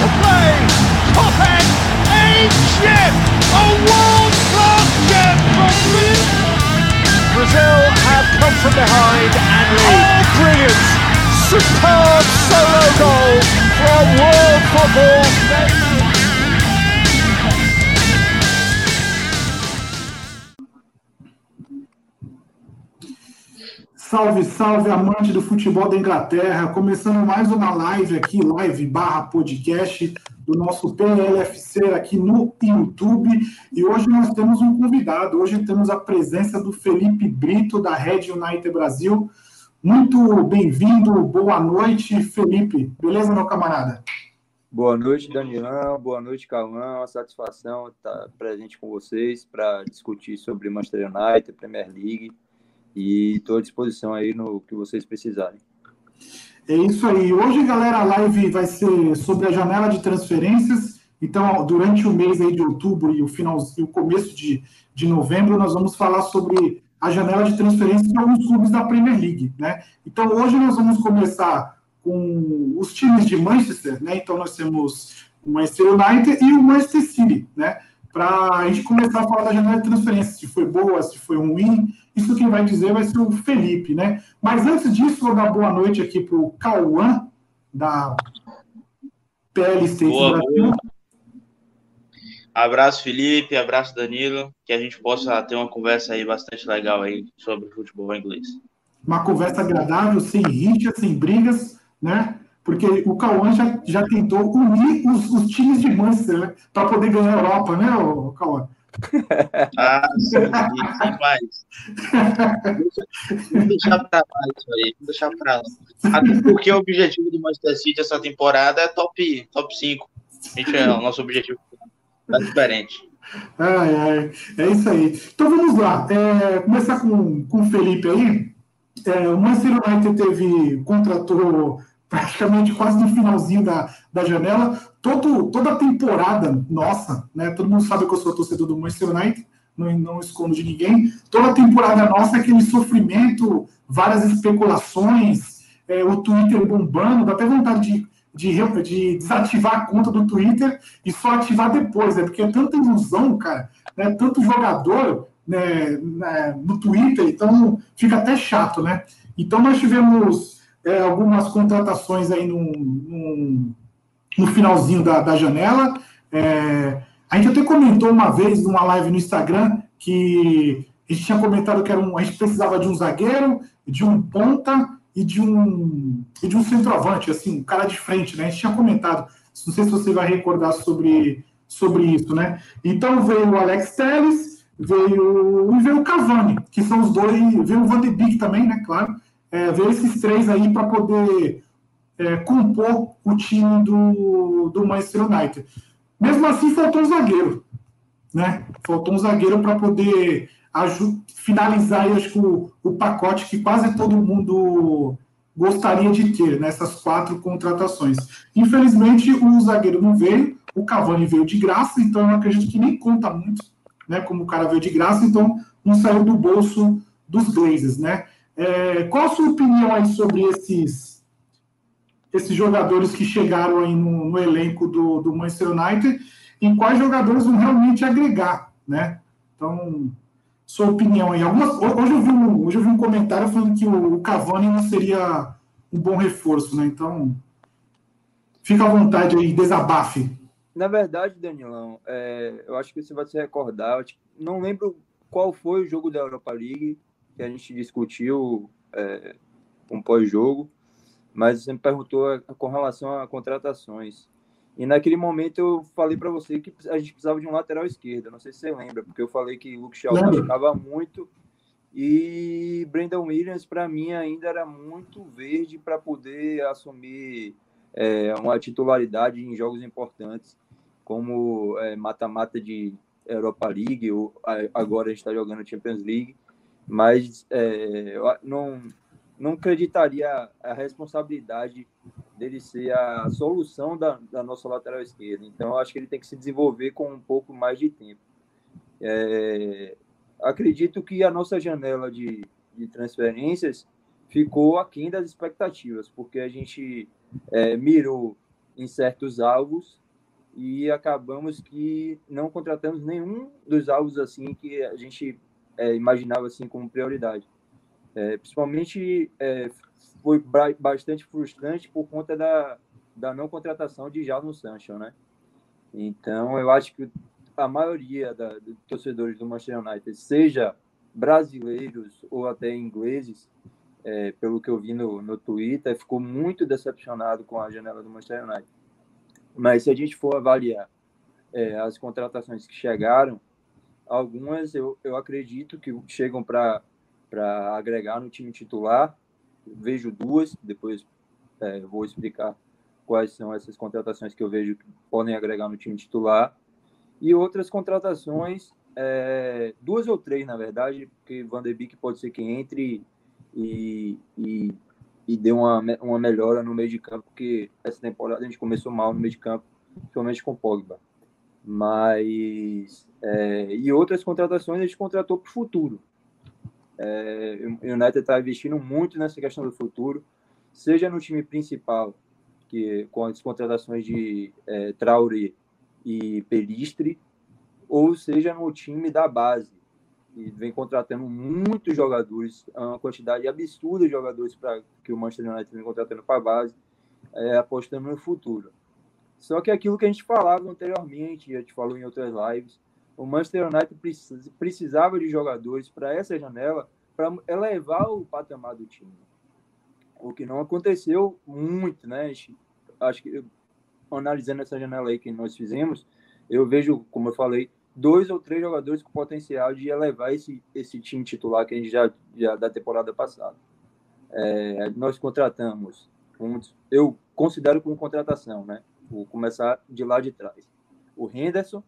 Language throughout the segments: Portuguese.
to play. Top end, ancient, a world-class gem from Brazil have come from behind and lead. Oh, brilliant! Superb solo goal from world football. Salve, salve, amante do futebol da Inglaterra. Começando mais uma live aqui, live barra podcast do nosso PLFC aqui no YouTube. E hoje nós temos um convidado. Hoje temos a presença do Felipe Brito, da Red United Brasil. Muito bem-vindo, boa noite, Felipe. Beleza, meu camarada? Boa noite, Danielão. Boa noite, Calmão. Uma satisfação estar presente com vocês para discutir sobre Manchester United, Premier League e estou à disposição aí no que vocês precisarem. É isso aí. Hoje, galera, a live vai ser sobre a janela de transferências. Então, durante o mês aí de outubro e o final e o começo de, de novembro, nós vamos falar sobre a janela de transferências de alguns clubes da Premier League, né? Então, hoje nós vamos começar com os times de Manchester, né? Então, nós temos o Manchester United e o Manchester City, né? Para a gente começar a falar da janela de transferências, se foi boa, se foi ruim, isso quem vai dizer vai ser o Felipe, né? Mas antes disso, vou dar boa noite aqui para o Cauã, da PL State boa, Brasil. Boa. Abraço, Felipe, abraço, Danilo, que a gente possa ter uma conversa aí bastante legal aí sobre futebol inglês. Uma conversa agradável, sem rixa, sem brigas, né? Porque o Cauã já, já tentou unir os, os times de Manchester né? para poder ganhar a Europa, né, Cauã? Ah, sim, sim. Vamos deixar para lá isso aí, vamos deixar para lá. Até porque o objetivo do Manchester City essa temporada é top, top 5. A gente, é, o nosso objetivo tá diferente. Ai, ai, é isso aí. Então vamos lá. É, começar com, com o Felipe aí. É, o Manchester United teve, contratou praticamente quase no finalzinho da, da janela. Todo, toda a temporada nossa, né? Todo mundo sabe que eu sou torcedor do Manchester United, não, não escondo de ninguém. Toda a temporada nossa é aquele sofrimento, várias especulações, é, o Twitter bombando, dá até vontade de, de, de, desativar a conta do Twitter e só ativar depois, né? Porque é tanta ilusão, cara, né? Tanto jogador né, né, no Twitter, então fica até chato, né? Então nós tivemos é, algumas contratações aí no, no, no finalzinho da, da janela. É, a gente até comentou uma vez numa live no Instagram que a gente tinha comentado que era um, a gente precisava de um zagueiro, de um ponta e de um, e de um centroavante, assim, um cara de frente, né? A gente tinha comentado. Não sei se você vai recordar sobre, sobre isso, né? Então veio o Alex Telles, veio veio o Cavani, que são os dois, veio o Van de Beek também, né? Claro é, ver esses três aí para poder é, compor o time do, do Manchester United. Mesmo assim, faltou um zagueiro. Né? Faltou um zagueiro para poder finalizar acho que o, o, pacote que quase todo mundo gostaria de ter nessas quatro contratações. Infelizmente, o zagueiro não veio, o Cavani veio de graça, então eu acredito que nem conta muito, né? Como o cara veio de graça, então não saiu do bolso dos Glazers, né? É, qual a sua opinião aí sobre esses, esses jogadores que chegaram aí no, no elenco do, do Manchester United e quais jogadores vão realmente agregar, né? Então, sua opinião aí. Algumas, hoje, eu vi um, hoje eu vi um comentário falando que o, o Cavani não seria um bom reforço, né? Então, fica à vontade aí, desabafe. Na verdade, Danilão, é, eu acho que você vai se recordar, não lembro qual foi o jogo da Europa League, que a gente discutiu é, um pós-jogo, mas você me perguntou com relação a contratações. E naquele momento eu falei para você que a gente precisava de um lateral esquerdo. Não sei se você lembra, porque eu falei que o Luke Shaw machucava muito e Brendan Williams para mim ainda era muito verde para poder assumir é, uma titularidade em jogos importantes, como é, mata-mata é, de Europa League ou agora a gente está jogando Champions League mas é, eu não, não acreditaria a responsabilidade dele ser a solução da, da nossa lateral esquerda. Então, acho que ele tem que se desenvolver com um pouco mais de tempo. É, acredito que a nossa janela de, de transferências ficou aquém das expectativas, porque a gente é, mirou em certos alvos e acabamos que não contratamos nenhum dos alvos assim que a gente é, imaginava assim como prioridade. É, principalmente é, foi bastante frustrante por conta da, da não contratação de Jadon Sancho, né? Então eu acho que a maioria da, dos torcedores do Manchester United, seja brasileiros ou até ingleses, é, pelo que eu vi no, no Twitter, ficou muito decepcionado com a janela do Manchester United. Mas se a gente for avaliar é, as contratações que chegaram, algumas eu, eu acredito que chegam para agregar no time titular. Vejo duas, depois é, vou explicar quais são essas contratações que eu vejo que podem agregar no time titular. E outras contratações, é, duas ou três, na verdade, porque Van de Beek pode ser que entre e, e, e dê uma, uma melhora no meio de campo, porque essa temporada a gente começou mal no meio de campo, principalmente com Pogba. Mas. É, e outras contratações a gente contratou para o futuro. É, o United está investindo muito nessa questão do futuro, seja no time principal, que com as contratações de é, Traoré e Pelistre, ou seja no time da base, que vem contratando muitos jogadores, uma quantidade absurda de jogadores para que o Manchester United vem contratando para a base, é, apostando no futuro. Só que aquilo que a gente falava anteriormente, a gente falou em outras lives, o Manchester United precisava de jogadores para essa janela para elevar o patamar do time. O que não aconteceu muito, né? Acho que analisando essa janela aí que nós fizemos, eu vejo, como eu falei, dois ou três jogadores com potencial de elevar esse, esse time titular que a gente já, já da temporada passada. É, nós contratamos, eu considero como contratação, né? Vou começar de lá de trás. O Henderson,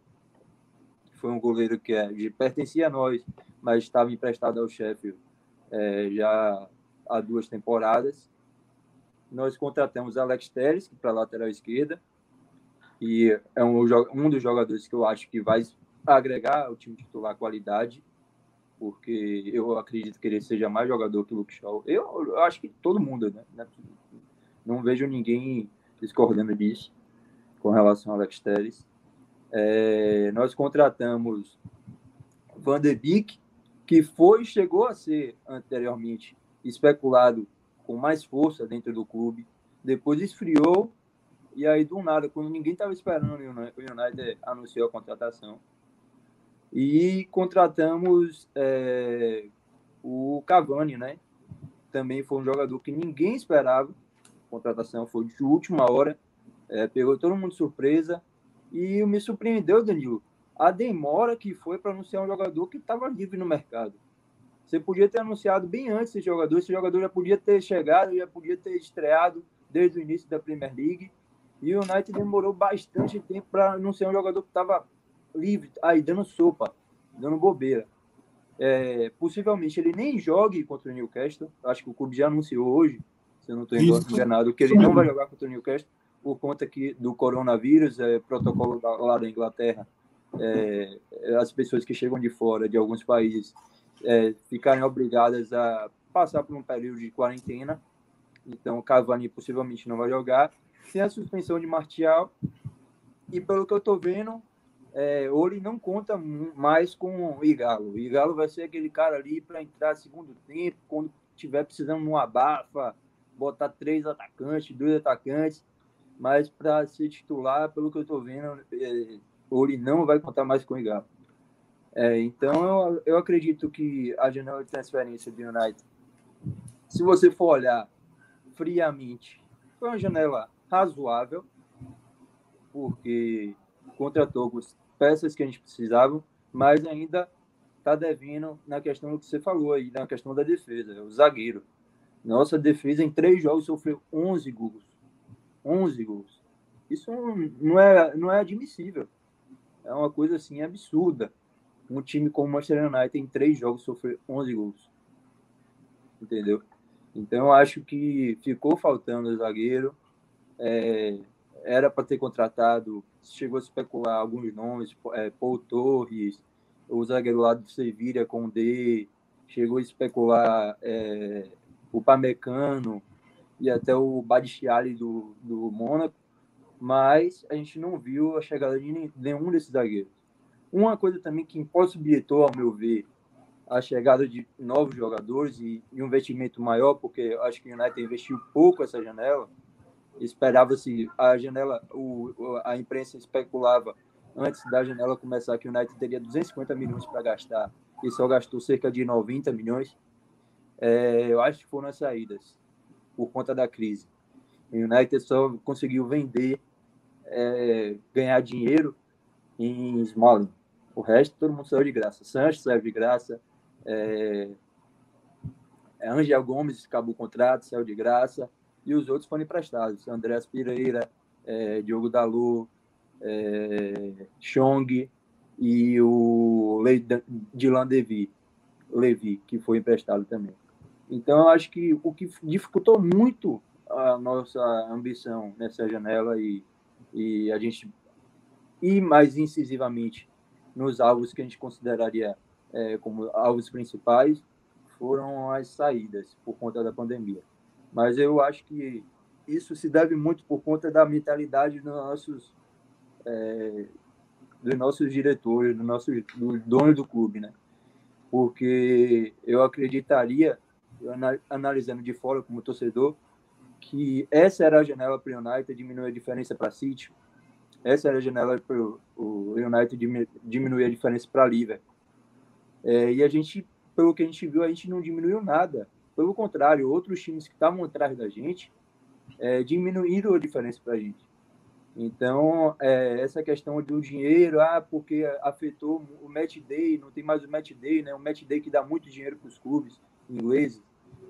foi um goleiro que é, pertencia a nós, mas estava emprestado ao Sheffield é, já há duas temporadas. Nós contratamos Alex Teres, para lateral esquerda, e é um, um dos jogadores que eu acho que vai agregar ao time titular qualidade, porque eu acredito que ele seja mais jogador que o Luke Shaw. Eu, eu acho que todo mundo, né? Não vejo ninguém discordando disso com relação ao Alex Telles. É, nós contratamos Van de Beek, que foi chegou a ser anteriormente especulado com mais força dentro do clube, depois esfriou e aí do nada, quando ninguém estava esperando, o United anunciou a contratação. E contratamos é, o Cavani, né? Também foi um jogador que ninguém esperava. A contratação foi de última hora é, pegou todo mundo de surpresa e me surpreendeu, Danilo, a demora que foi para anunciar um jogador que estava livre no mercado. Você podia ter anunciado bem antes esse jogador, esse jogador já podia ter chegado, já podia ter estreado desde o início da Premier League. E o United demorou bastante tempo para anunciar um jogador que estava livre, aí dando sopa, dando bobeira. É, possivelmente ele nem jogue contra o Newcastle. Acho que o clube já anunciou hoje, se eu não estou enganado, que ele não vai jogar contra o Newcastle por conta que do coronavírus, é, protocolo lá da Inglaterra, é, as pessoas que chegam de fora, de alguns países, é, ficarem obrigadas a passar por um período de quarentena. Então, Cavani possivelmente não vai jogar. Tem a suspensão de Martial. E pelo que eu estou vendo, é, Oli não conta mais com o Igalo. O Igalo vai ser aquele cara ali para entrar segundo tempo, quando tiver precisando de uma abafa, botar três atacantes, dois atacantes mas para ser titular, pelo que eu estou vendo, é, Ori não vai contar mais com o Igalo. É, então, eu, eu, acredito que a janela de transferência do United, se você for olhar friamente, foi uma janela razoável, porque contratou peças que a gente precisava, mas ainda está devendo na questão do que você falou aí, na questão da defesa, o zagueiro. Nossa defesa em três jogos sofreu 11 gols. 11 gols. Isso não é, não é admissível. É uma coisa assim absurda. Um time como o Manchester United em três jogos sofrer 11 gols. Entendeu? Então eu acho que ficou faltando o zagueiro. É, era para ter contratado, chegou a especular alguns nomes, é, Paul Torres, o zagueiro lá do Sevilha D, chegou a especular é, o Pamecano, e até o Badichiali do, do Mônaco. mas a gente não viu a chegada de nenhum desses zagueiros. Uma coisa também que impossibilitou, ao meu ver, a chegada de novos jogadores e, e um investimento maior, porque acho que o United investiu pouco essa janela. Esperava-se a janela, o, a imprensa especulava antes da janela começar que o United teria 250 milhões para gastar e só gastou cerca de 90 milhões. É, eu acho que foram as saídas por conta da crise. O United só conseguiu vender, é, ganhar dinheiro em Smalling. O resto todo mundo saiu de graça. Sanches saiu de graça. É, é, Angel Gomes acabou o contrato, saiu de graça. E os outros foram emprestados. Andrés Pereira, é, Diogo Dalu, é, Chong e o Dylan Devi, Levi, que foi emprestado também. Então, eu acho que o que dificultou muito a nossa ambição nessa janela e, e a gente ir mais incisivamente nos alvos que a gente consideraria é, como alvos principais foram as saídas por conta da pandemia. Mas eu acho que isso se deve muito por conta da mentalidade dos nossos é, dos nossos diretores, do nosso do dono do clube, né? Porque eu acreditaria, analisando de fora como torcedor, que essa era a janela para o United diminuir a diferença para City. Essa era a janela para o United diminuir a diferença para Liverpool. É, e a gente, pelo que a gente viu, a gente não diminuiu nada. Pelo contrário, outros times que estavam atrás da gente é, diminuíram a diferença para a gente. Então, é, essa questão do dinheiro, ah, porque afetou o match day, não tem mais o match day, né? O match day que dá muito dinheiro para os clubes ingleses.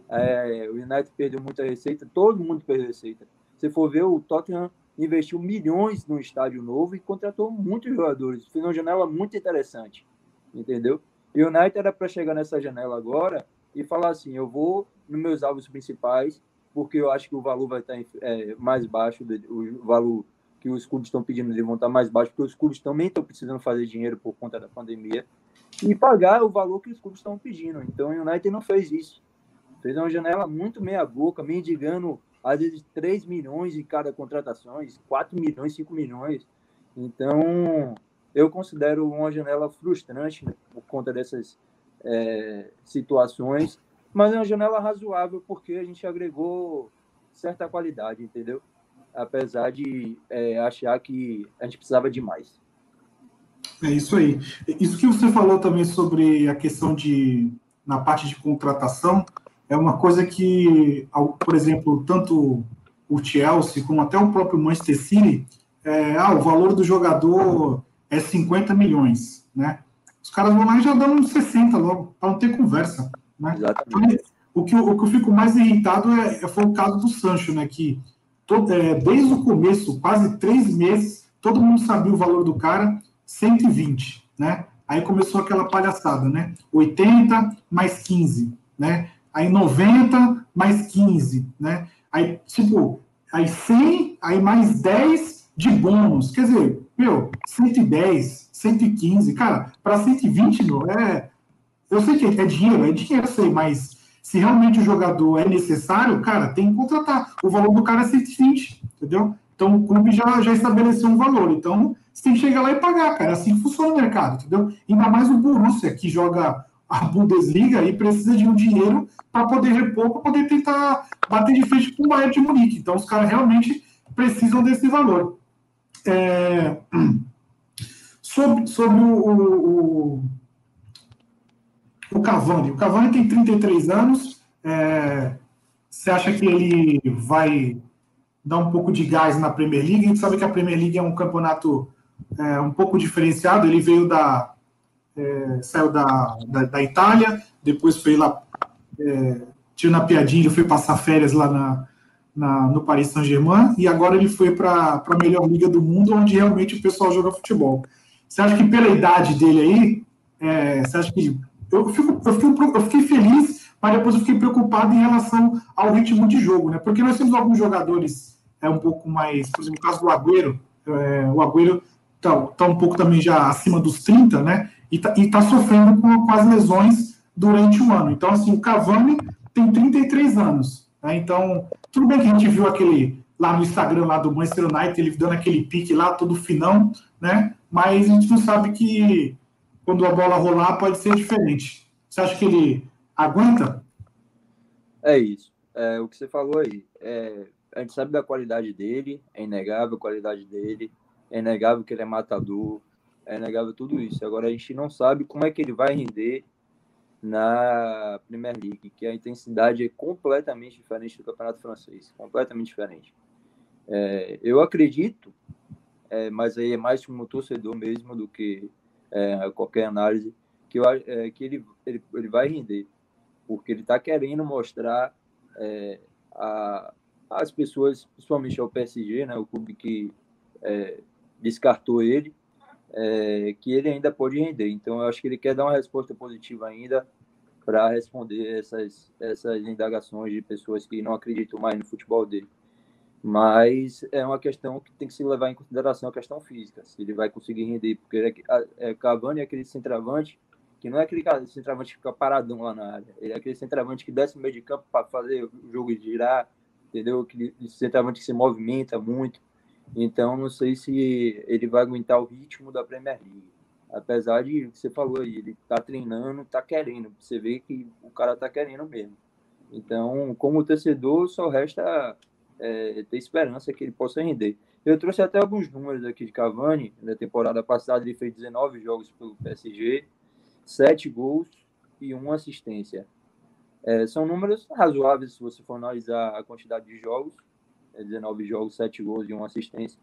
É, o United perdeu muita receita, todo mundo perdeu receita. Se for ver, o Tottenham investiu milhões no estádio novo e contratou muitos jogadores. Foi uma janela muito interessante, entendeu? E o United era para chegar nessa janela agora e falar assim: eu vou nos meus alvos principais, porque eu acho que o valor vai estar é, mais baixo, o valor que os clubes estão pedindo de vão estar mais baixo, porque os clubes também estão precisando fazer dinheiro por conta da pandemia, e pagar o valor que os clubes estão pedindo. Então o United não fez isso. Fez uma janela muito meia-boca, mendigando às vezes 3 milhões em cada contratações, 4 milhões, 5 milhões. Então, eu considero uma janela frustrante por conta dessas é, situações, mas é uma janela razoável porque a gente agregou certa qualidade, entendeu? apesar de é, achar que a gente precisava de mais. É isso aí. Isso que você falou também sobre a questão de, na parte de contratação, é uma coisa que, por exemplo, tanto o Chelsea como até o próprio Manchester City, é, ah, o valor do jogador é 50 milhões, né? Os caras vão lá e já dão uns 60 logo, para não ter conversa, né? Exatamente. Então, o que, o que eu fico mais irritado é, é, foi o caso do Sancho, né? Que todo, é, desde o começo, quase três meses, todo mundo sabia o valor do cara, 120, né? Aí começou aquela palhaçada, né? 80 mais 15, né? Aí 90 mais 15, né? Aí, tipo, aí 100, aí mais 10 de bônus. Quer dizer, meu, 110, 115, cara, para 120, meu, é. Eu sei que é dinheiro, é dinheiro, eu sei, mas se realmente o jogador é necessário, cara, tem que contratar. O valor do cara é 120, entendeu? Então o clube já, já estabeleceu um valor. Então você tem que chegar lá e pagar, cara. Assim funciona o mercado, entendeu? Ainda mais o Borussia, que joga a Bundesliga e precisa de um dinheiro para poder repor, para poder tentar bater de frente com o Bayern de Munique. Então os caras realmente precisam desse valor. É... Sobre, sobre o, o, o Cavani. O Cavani tem 33 anos. É, você acha que ele vai dar um pouco de gás na Premier League? A gente sabe que a Premier League é um campeonato é, um pouco diferenciado. Ele veio da. É, saiu da, da, da, Itália, depois foi lá. É, tinha na piadinha, foi passar férias lá na, na, no Paris Saint-Germain e agora ele foi para a melhor liga do mundo, onde realmente o pessoal joga futebol. Você acha que pela idade dele aí, é, você acha que eu, fico, eu, fico, eu fiquei feliz, mas depois eu fiquei preocupado em relação ao ritmo de jogo, né? Porque nós temos alguns jogadores é um pouco mais, por exemplo, o caso do Agüero, é, o Agüero está tá um pouco também já acima dos 30, né? E está tá sofrendo com, com, as lesões durante o ano. Então, assim, o Cavani tem 33 anos, né? Então, tudo bem que a gente viu aquele lá no Instagram lá do Manchester United, ele dando aquele pique lá, todo finão, né? Mas a gente não sabe que quando a bola rolar pode ser diferente. Você acha que ele aguenta? É isso. É, o que você falou aí. É, a gente sabe da qualidade dele, é inegável a qualidade dele, é inegável que ele é matador, é inegável tudo isso. Agora a gente não sabe como é que ele vai render na Premier League, que a intensidade é completamente diferente do Campeonato Francês, completamente diferente. É, eu acredito, é, mas aí é mais como torcedor mesmo do que é, qualquer análise, que, eu, é, que ele, ele, ele vai render, porque ele está querendo mostrar é, a, as pessoas, principalmente ao PSG, né, o clube que é, descartou ele, é, que ele ainda pode render. Então, eu acho que ele quer dar uma resposta positiva ainda para responder essas, essas indagações de pessoas que não acreditam mais no futebol dele. Mas é uma questão que tem que se levar em consideração a questão física, se ele vai conseguir render, porque ele é, é, Cavani é aquele centroavante que não é aquele centroavante que fica paradão lá na área, ele é aquele centroavante que desce no meio de campo para fazer o jogo girar, entendeu? Aquele centroavante que se movimenta muito, então, não sei se ele vai aguentar o ritmo da Premier League. Apesar de o que você falou aí, ele tá treinando, tá querendo. Você vê que o cara tá querendo mesmo. Então, como torcedor, só resta é, ter esperança que ele possa render. Eu trouxe até alguns números aqui de Cavani. Na temporada passada, ele fez 19 jogos pelo PSG, 7 gols e 1 assistência. É, são números razoáveis se você for analisar a quantidade de jogos 19 jogos, 7 gols e uma assistência.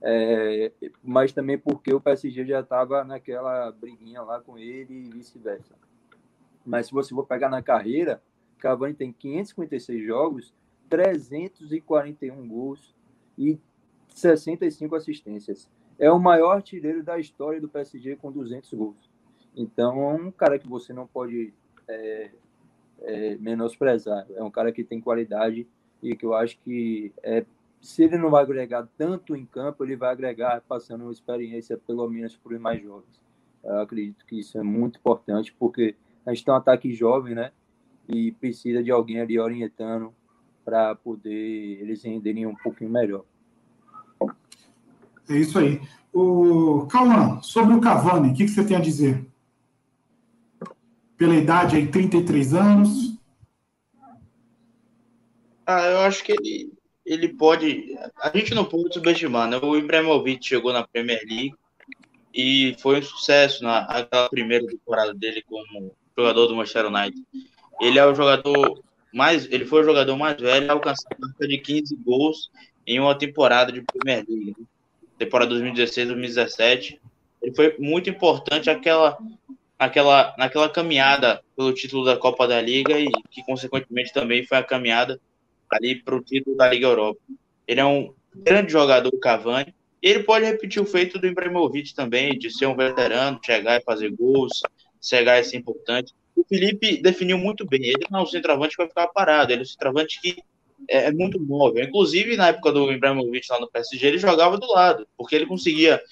É, mas também porque o PSG já estava naquela briguinha lá com ele e vice-versa. Mas se você for pegar na carreira, Cavani tem 556 jogos, 341 gols e 65 assistências. É o maior artilheiro da história do PSG com 200 gols. Então, é um cara que você não pode é, é, menosprezar. É um cara que tem qualidade e que eu acho que é, se ele não vai agregar tanto em campo, ele vai agregar passando uma experiência pelo menos para os mais jovens. Eu acredito que isso é muito importante, porque a gente tem um ataque jovem, né? E precisa de alguém ali orientando para poder eles renderem um pouquinho melhor. É isso aí. O Cauã, sobre o Cavani, o que, que você tem a dizer? Pela idade aí, 33 anos, ah, eu acho que ele, ele pode. A gente não pode subestimar, né? O Ibrahimovic chegou na Premier League e foi um sucesso na aquela primeira temporada dele como jogador do Manchester United. Ele é o jogador mais, ele foi o jogador mais velho a alcançar marca de 15 gols em uma temporada de Premier League. Né? Temporada 2016-2017. Ele foi muito importante aquela aquela naquela caminhada pelo título da Copa da Liga e que consequentemente também foi a caminhada ali para o título da Liga Europa. Ele é um grande jogador, Cavani. Ele pode repetir o feito do Ibrahimovic também, de ser um veterano, chegar e fazer gols, chegar e ser importante. O Felipe definiu muito bem. Ele não é um centroavante que vai ficar parado, ele é um centroavante que é, é muito móvel. Inclusive, na época do Ibrahimovic lá no PSG, ele jogava do lado, porque ele conseguia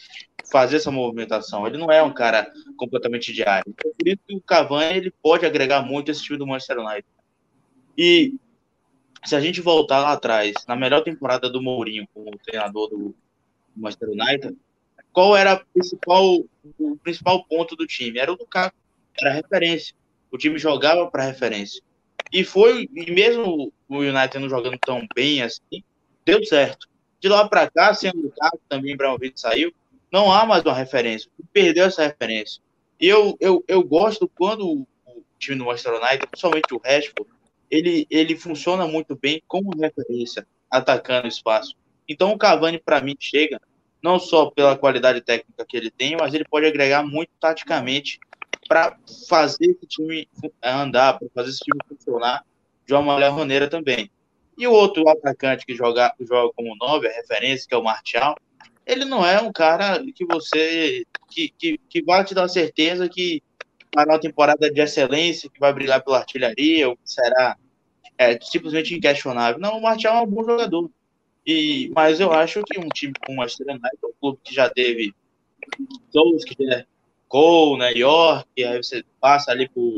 fazer essa movimentação. Ele não é um cara completamente diário. Então, por isso que o Cavani ele pode agregar muito esse time do Manchester United. E se a gente voltar lá atrás, na melhor temporada do Mourinho como treinador do Manchester United, qual era principal, o principal ponto do time? Era o Lukaku, era a referência. O time jogava para referência. E foi, e mesmo o United não jogando tão bem assim, deu certo. De lá para cá, sem o Lukaku, também Ibrahimovic saiu, não há mais uma referência. Perdeu essa referência. E eu, eu, eu gosto quando o time do Manchester United, principalmente o Rashford, ele, ele funciona muito bem como referência, atacando espaço. Então o Cavani, para mim, chega não só pela qualidade técnica que ele tem, mas ele pode agregar muito taticamente para fazer esse time andar, para fazer esse time funcionar de uma maneira maneira também. E o outro atacante que joga, joga como nove, a referência, que é o Martial, ele não é um cara que você que, que, que vai te dar certeza que uma temporada de excelência, que vai brigar pela artilharia, ou que será é, simplesmente inquestionável. Não, o Martial é um bom jogador. E, mas eu acho que um time como o Manchester United, um clube que já teve todos que é Cole, né, York, aí você passa ali por.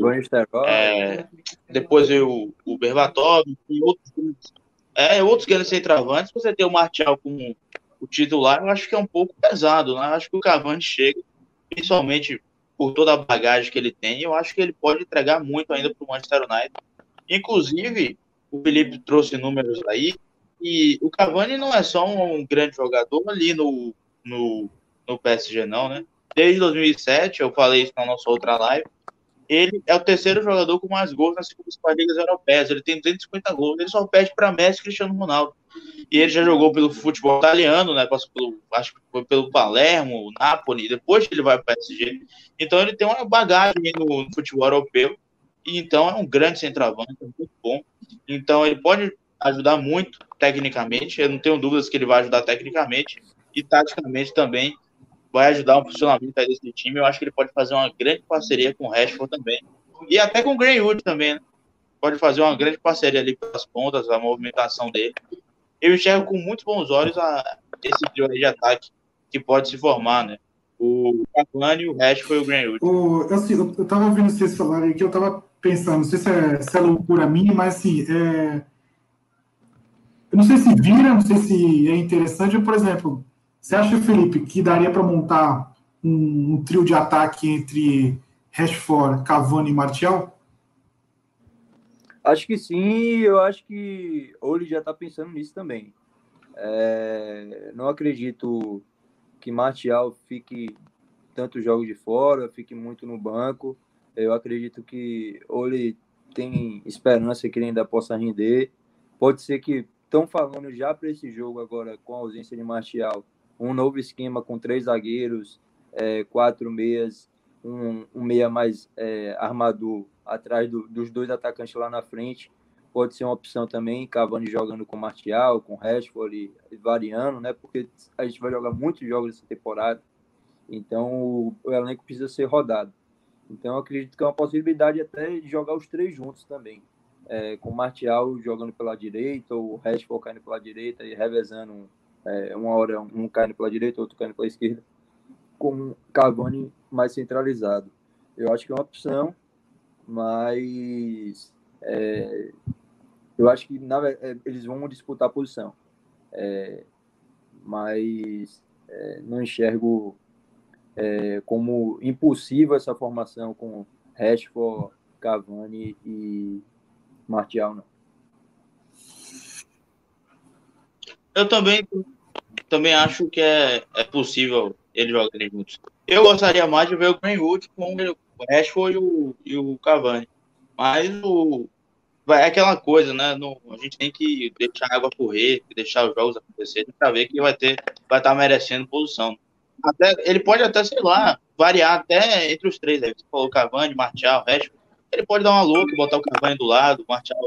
É, depois o, Berbatov e outros É, outros grandes centroavantes, você ter o Martial como o titular, eu acho que é um pouco pesado, né? Eu acho que o Cavani chega, principalmente por toda a bagagem que ele tem, eu acho que ele pode entregar muito ainda para o Manchester United. Inclusive, o Felipe trouxe números aí, e o Cavani não é só um grande jogador ali no, no, no PSG, não, né? Desde 2007, eu falei isso na nossa outra live, ele é o terceiro jogador com mais gols nas principais ligas europeias. Ele tem 250 gols. Ele só perde para Messi e Cristiano Ronaldo. E ele já jogou pelo futebol italiano, né? Passou pelo, acho que foi pelo Palermo, Napoli, depois ele vai para o PSG. Então ele tem uma bagagem no, no futebol europeu. E então é um grande centroavante, é muito bom. Então ele pode ajudar muito tecnicamente. Eu não tenho dúvidas que ele vai ajudar tecnicamente e taticamente também vai ajudar o funcionamento desse time. Eu acho que ele pode fazer uma grande parceria com o Rashford também. E até com o Greenwood também, né? Pode fazer uma grande parceria ali pelas pontas, a movimentação dele. Eu enxergo com muito bons olhos a, esse trio de ataque que pode se formar, né? O Cavani, o Rashford e o Greenwood. O, assim, eu, eu tava ouvindo vocês falarem aqui, eu tava pensando, não sei se é, se é loucura minha, mas assim, é... eu não sei se vira, não sei se é interessante, por exemplo, você acha, Felipe, que daria para montar um, um, trio de ataque entre Rashford, Cavani e Martial? Acho que sim, eu acho que ele já está pensando nisso também. É, não acredito que Martial fique tantos jogos de fora, fique muito no banco. Eu acredito que ele tem esperança que ele ainda possa render. Pode ser que estão falando já para esse jogo agora com a ausência de Martial um novo esquema com três zagueiros, é, quatro meias, um, um meia mais é, armador atrás do, dos dois atacantes lá na frente. Pode ser uma opção também, Cavani jogando com Martial, com Rashford e variando, né? Porque a gente vai jogar muitos jogos essa temporada. Então o, o elenco precisa ser rodado. Então acredito que é uma possibilidade até de jogar os três juntos também. É, com Martial jogando pela direita, ou Rashford caindo pela direita e revezando é, uma hora um caindo pela direita, outro caindo pela esquerda, com Cavani mais centralizado. Eu acho que é uma opção, mas é, eu acho que na, é, eles vão disputar a posição. É, mas é, não enxergo é, como impossível essa formação com Rashford, Cavani e Martial, não. Eu também, também acho que é, é possível ele jogarem juntos. Eu gostaria mais de ver o Greenwood com o Rashford e o, e o Cavani. Mas o, é aquela coisa, né? A gente tem que deixar a água correr, deixar os jogos acontecerem para ver que vai ter, vai estar tá merecendo posição. Até, ele pode até, sei lá, variar até entre os três. Aí. Você falou Cavani, Martial, Rashford. Ele pode dar uma louca, botar o Cavani do lado, o Martial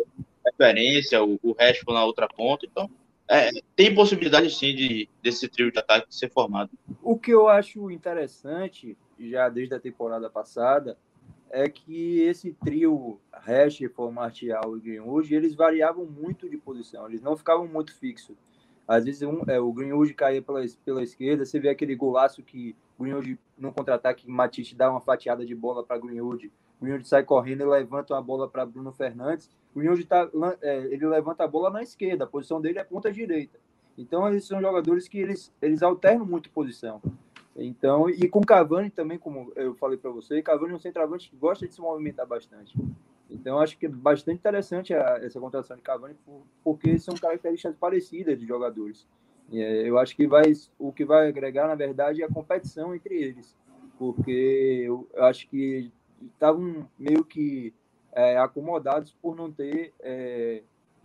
referência, o, o Rashford na outra ponta. Então, é, tem possibilidade sim de desse trio de ataque ser formado. O que eu acho interessante, já desde a temporada passada, é que esse trio Rashford, Martial e Greenwood, eles variavam muito de posição, eles não ficavam muito fixos. Às vezes um, é, o Greenwood caía pela, pela esquerda, você vê aquele golaço que Greenwood, no contra-ataque, Matisse dá uma fatiada de bola para Greenwood, Greenwood sai correndo e levanta uma bola para Bruno Fernandes, Yonji tá, é, ele levanta a bola na esquerda, a posição dele é ponta direita. Então, eles são jogadores que eles, eles alternam muito posição. Então, e com Cavani também, como eu falei para você, Cavani é um centroavante que gosta de se movimentar bastante. Então, acho que é bastante interessante a, essa contratação de Cavani, porque são características parecidas de jogadores. É, eu acho que vai, o que vai agregar, na verdade, é a competição entre eles, porque eu acho que estavam meio que é, acomodados por não ter é,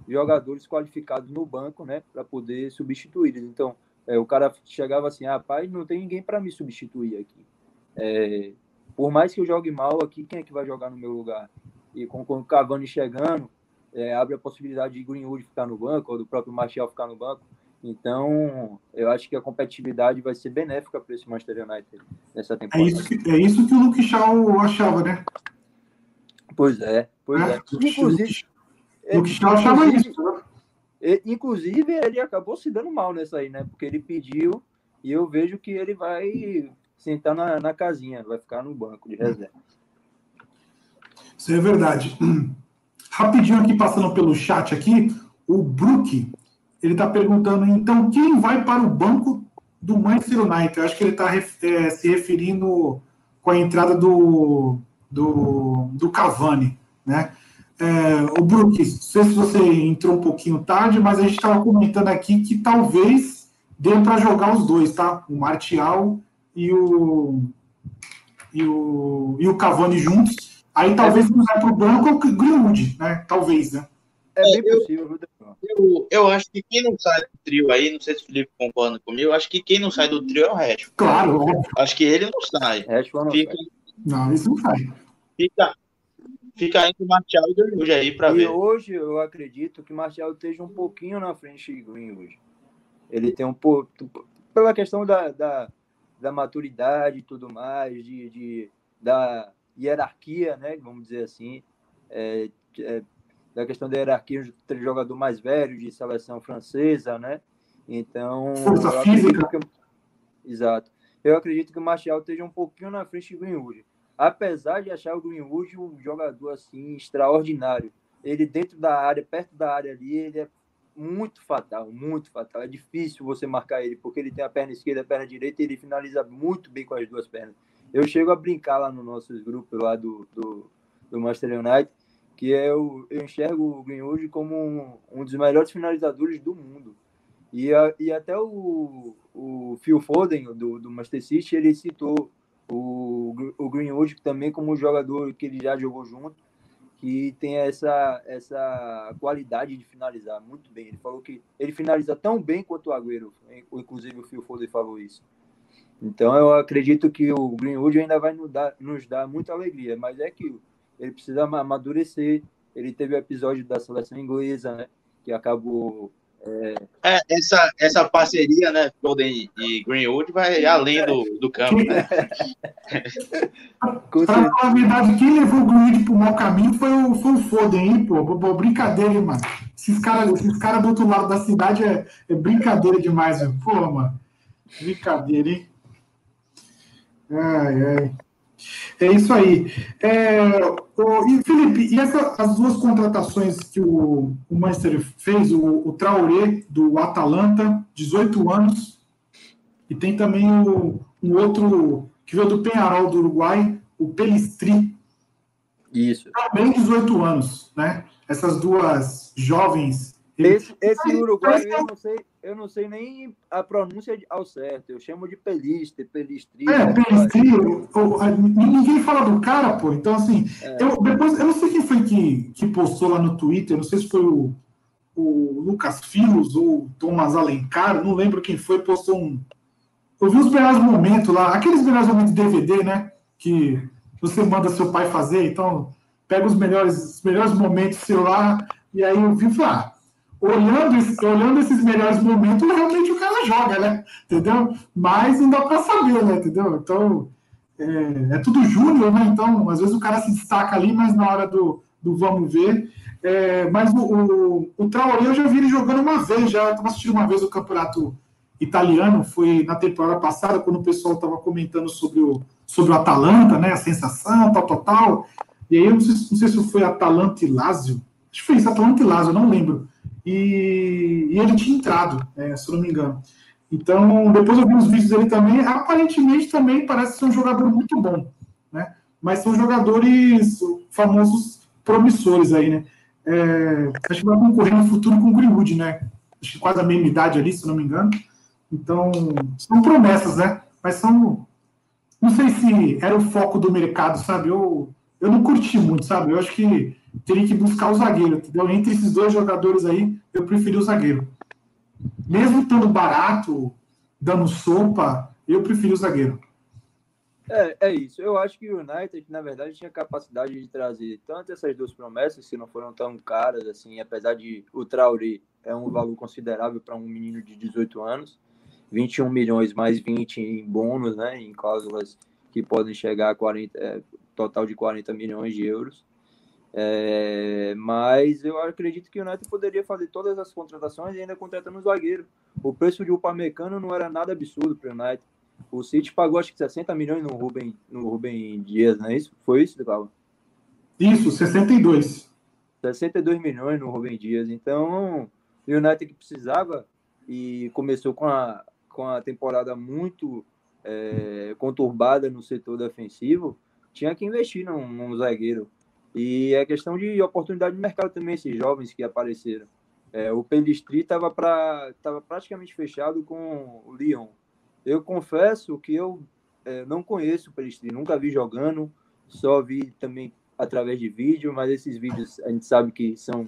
jogadores qualificados no banco, né, para poder substituir eles. Então, o cara chegava assim, ah, rapaz, não tem ninguém para me substituir aqui. Por mais que eu jogue mal aqui, quem é que vai jogar no meu lugar? E com, com o Cavani chegando, é, abre a possibilidade de Greenwood ficar no banco, ou do próprio Martial ficar no banco. Então, eu acho que a competitividade vai ser benéfica para esse Manchester United nessa temporada. É isso que, é isso que o Luke Shaw achava, né? Pois é, pois é. é. Inclusive, o que achava isso. Né? Inclusive, ele acabou se dando mal nessa aí, né? Porque ele pediu e eu vejo que ele vai sentar na, na casinha, vai ficar no banco de reserva. Isso é verdade. Rapidinho aqui, passando pelo chat aqui, O Brook, ele está perguntando, então, quem vai para o banco do Manchester United? Eu acho que ele está é, se referindo com a entrada do, do, do Cavani, né? É, o Brook, não sei se você entrou um pouquinho tarde, mas a gente estava comentando aqui que talvez dê para jogar os dois, tá? O Martial e o, e o, e o Cavani juntos. Aí talvez não vai para o banco ou o Greenwood, né? Talvez, né? É bem possível, eu, eu acho que quem não sai do trio aí, não sei se o Felipe concorda comigo, eu acho que quem não sai do trio é o Rashford. Claro, óbvio. Acho que ele não sai. Rashford não Fica, sai. Não, isso não sai. fica, fica entre o Martial e o Greenwood aí pra E ver. hoje eu acredito que Martial esteja um pouquinho na frente de Greenwood. Ele tem um pouco. Pela questão da, da, da maturidade e tudo mais, de, de, da hierarquia, né? Vamos dizer assim. É, é, da questão da hierarquia de jogador mais velho de seleção francesa, né? Então. Força física. que- Exato. Eu acredito que o Martial esteja um pouquinho na frente de Greenwood. Apesar de achar o Greenwood um jogador assim extraordinário. Ele dentro da área, perto da área ali, ele é muito fatal, muito fatal. É difícil você marcar ele, porque ele tem a perna esquerda, a perna direita e ele finaliza muito bem com as duas pernas. Eu chego a brincar lá no nossos grupos lá do, do, do Manchester United, que é eu enxergo o Greenwood como um, um dos melhores finalizadores do mundo. E, a, e até o, o Phil Foden, do, do Manchester City, ele citou o, o Greenwood também como um jogador que ele já jogou junto, que tem essa, essa qualidade de finalizar muito bem. Ele falou que ele finaliza tão bem quanto o Agüero, inclusive o Phil Foden falou isso. Então eu acredito que o Greenwood ainda vai nos dar, nos dar muita alegria, mas é que ele precisa ama- amadurecer. Ele teve o episódio da seleção inglesa, né? Que acabou. É, essa, essa parceria, né, Foden e Greenwood vai além do, do campo, né? A verdade, quem levou o Greenwood pro mau caminho foi o, foi o Foden, hein, pô? Brincadeira, hein, mano. Esses caras esses cara do outro lado da cidade é, é brincadeira demais, velho. Pô, mano. Brincadeira, hein? Ai, ai. É isso aí. É, o- e, Felipe, e essa- as duas contratações que o, o Manchester fez, o, o Traoré, do Atalanta, 18 anos, e tem também o, um outro que veio do Penharol do Uruguai, o Pelistri, Isso. também 18 anos, né? Essas duas jovens. Esse, esse Uruguai, eu não, sei, eu não sei nem a pronúncia ao certo. Eu chamo de Peliste, Pelistri. É, Pelistri, ninguém fala do cara, pô. Então, assim, É. eu, depois, eu não sei quem foi que, que postou lá no Twitter, não sei se foi o, o Lucas Filos ou o Thomas Alencar, não lembro quem foi, postou um. Eu vi os melhores momentos lá, aqueles melhores momentos de DVD, né? Que você manda seu pai fazer, então pega os melhores, os melhores momentos seu lá, e aí eu vi e falei, ah, olhando, olhando esses melhores momentos, realmente o cara joga, né? Entendeu? Mas não dá pra saber, né? Entendeu? Então, é, é tudo júnior, né? Então, às vezes o cara se destaca ali, mas na hora do, do vamos ver. É, mas o, o, o Traoré eu já vi ele jogando uma vez, já estava assistindo uma vez o campeonato italiano, foi na temporada passada, quando o pessoal estava comentando sobre o, sobre o Atalanta, né? A sensação, tal, tal, tal. E aí eu não sei, não sei se foi Atalanta e Lazio. Acho que foi isso, Atalanta e Lazio, não lembro. E, e ele tinha entrado, é, se não me engano. Então, depois eu vi os vídeos dele também. Aparentemente também parece ser um jogador muito bom, né? Mas são jogadores famosos promissores aí, né? É, acho que vai concorrer no futuro com o Greenwood, né? Acho que quase a mesma idade ali, se não me engano. Então, são promessas, né? Mas são. Não sei se era o foco do mercado, sabe? Eu, eu não curti muito, sabe? Eu acho que teria que buscar o zagueiro, entendeu? Entre esses dois jogadores aí, eu preferi o zagueiro. Mesmo estando barato, dando sopa, eu preferi o zagueiro. É, é isso. Eu acho que o United, na verdade, tinha capacidade de trazer tanto essas duas promessas, que não foram tão caras, assim, apesar de o Traoré é um valor considerável para um menino de 18 anos, 21 milhões mais 20 em bônus, né, em cláusulas que podem chegar a 40, é, total de 40 milhões de euros. É, mas eu acredito que o United poderia fazer todas as contratações e ainda contratando um zagueiro. O preço de Upamecano não era nada absurdo para o United. O City pagou acho que 60 milhões no Rubem, no Rubem Dias, não é isso? Foi isso, Cláudio? Isso, 62. 62 milhões no Rubem Dias. Então, o United que precisava e começou com a, com a temporada muito é, conturbada no setor defensivo, tinha que investir num, num zagueiro. E é questão de oportunidade de mercado também, esses jovens que apareceram. É, o Pelistri estava pra, tava praticamente fechado com o Lyon. Eu confesso que eu é, não conheço o Pelistri, nunca vi jogando, só vi também através de vídeo, mas esses vídeos a gente sabe que são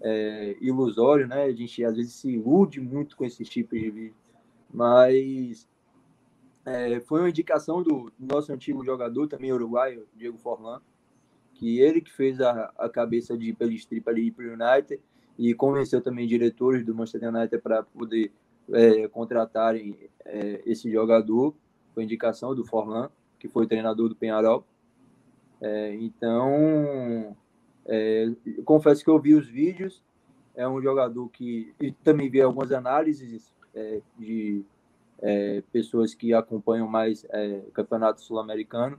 é, ilusórios, né? A gente às vezes se ilude muito com esses tipos de vídeo. Mas é, foi uma indicação do nosso antigo jogador, também uruguaio, Diego Forlan, que ele que fez a, a cabeça de Pelistri ir para o United e convenceu também diretores do Manchester United para poder é, contratarem é, esse jogador, foi indicação do Forlan, que foi treinador do Penharol. É, então, é, confesso que eu vi os vídeos, é um jogador que e também vi algumas análises é, de é, pessoas que acompanham mais é, campeonato sul-americano.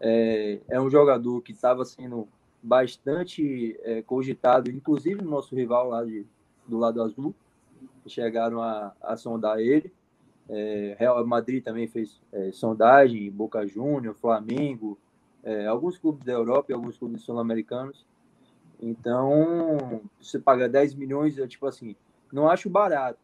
É, é, um jogador que estava sendo bastante é, cogitado, inclusive no nosso rival lá de, do lado azul, chegaram a, a sondar ele. É, Real Madrid também fez é, sondagem, Boca Júnior, Flamengo, é, alguns clubes da Europa e alguns clubes sul-americanos. Então, você paga 10 milhões, é tipo assim, não acho barato,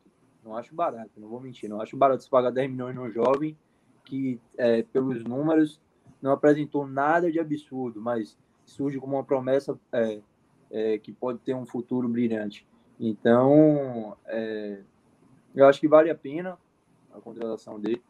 não acho barato, não vou mentir, não acho barato você pagar 10 milhões num jovem que, é, pelos números, não apresentou nada de absurdo, mas surge como uma promessa é, é, que pode ter um futuro brilhante. Então, é, eu acho que vale a pena a contratação dele.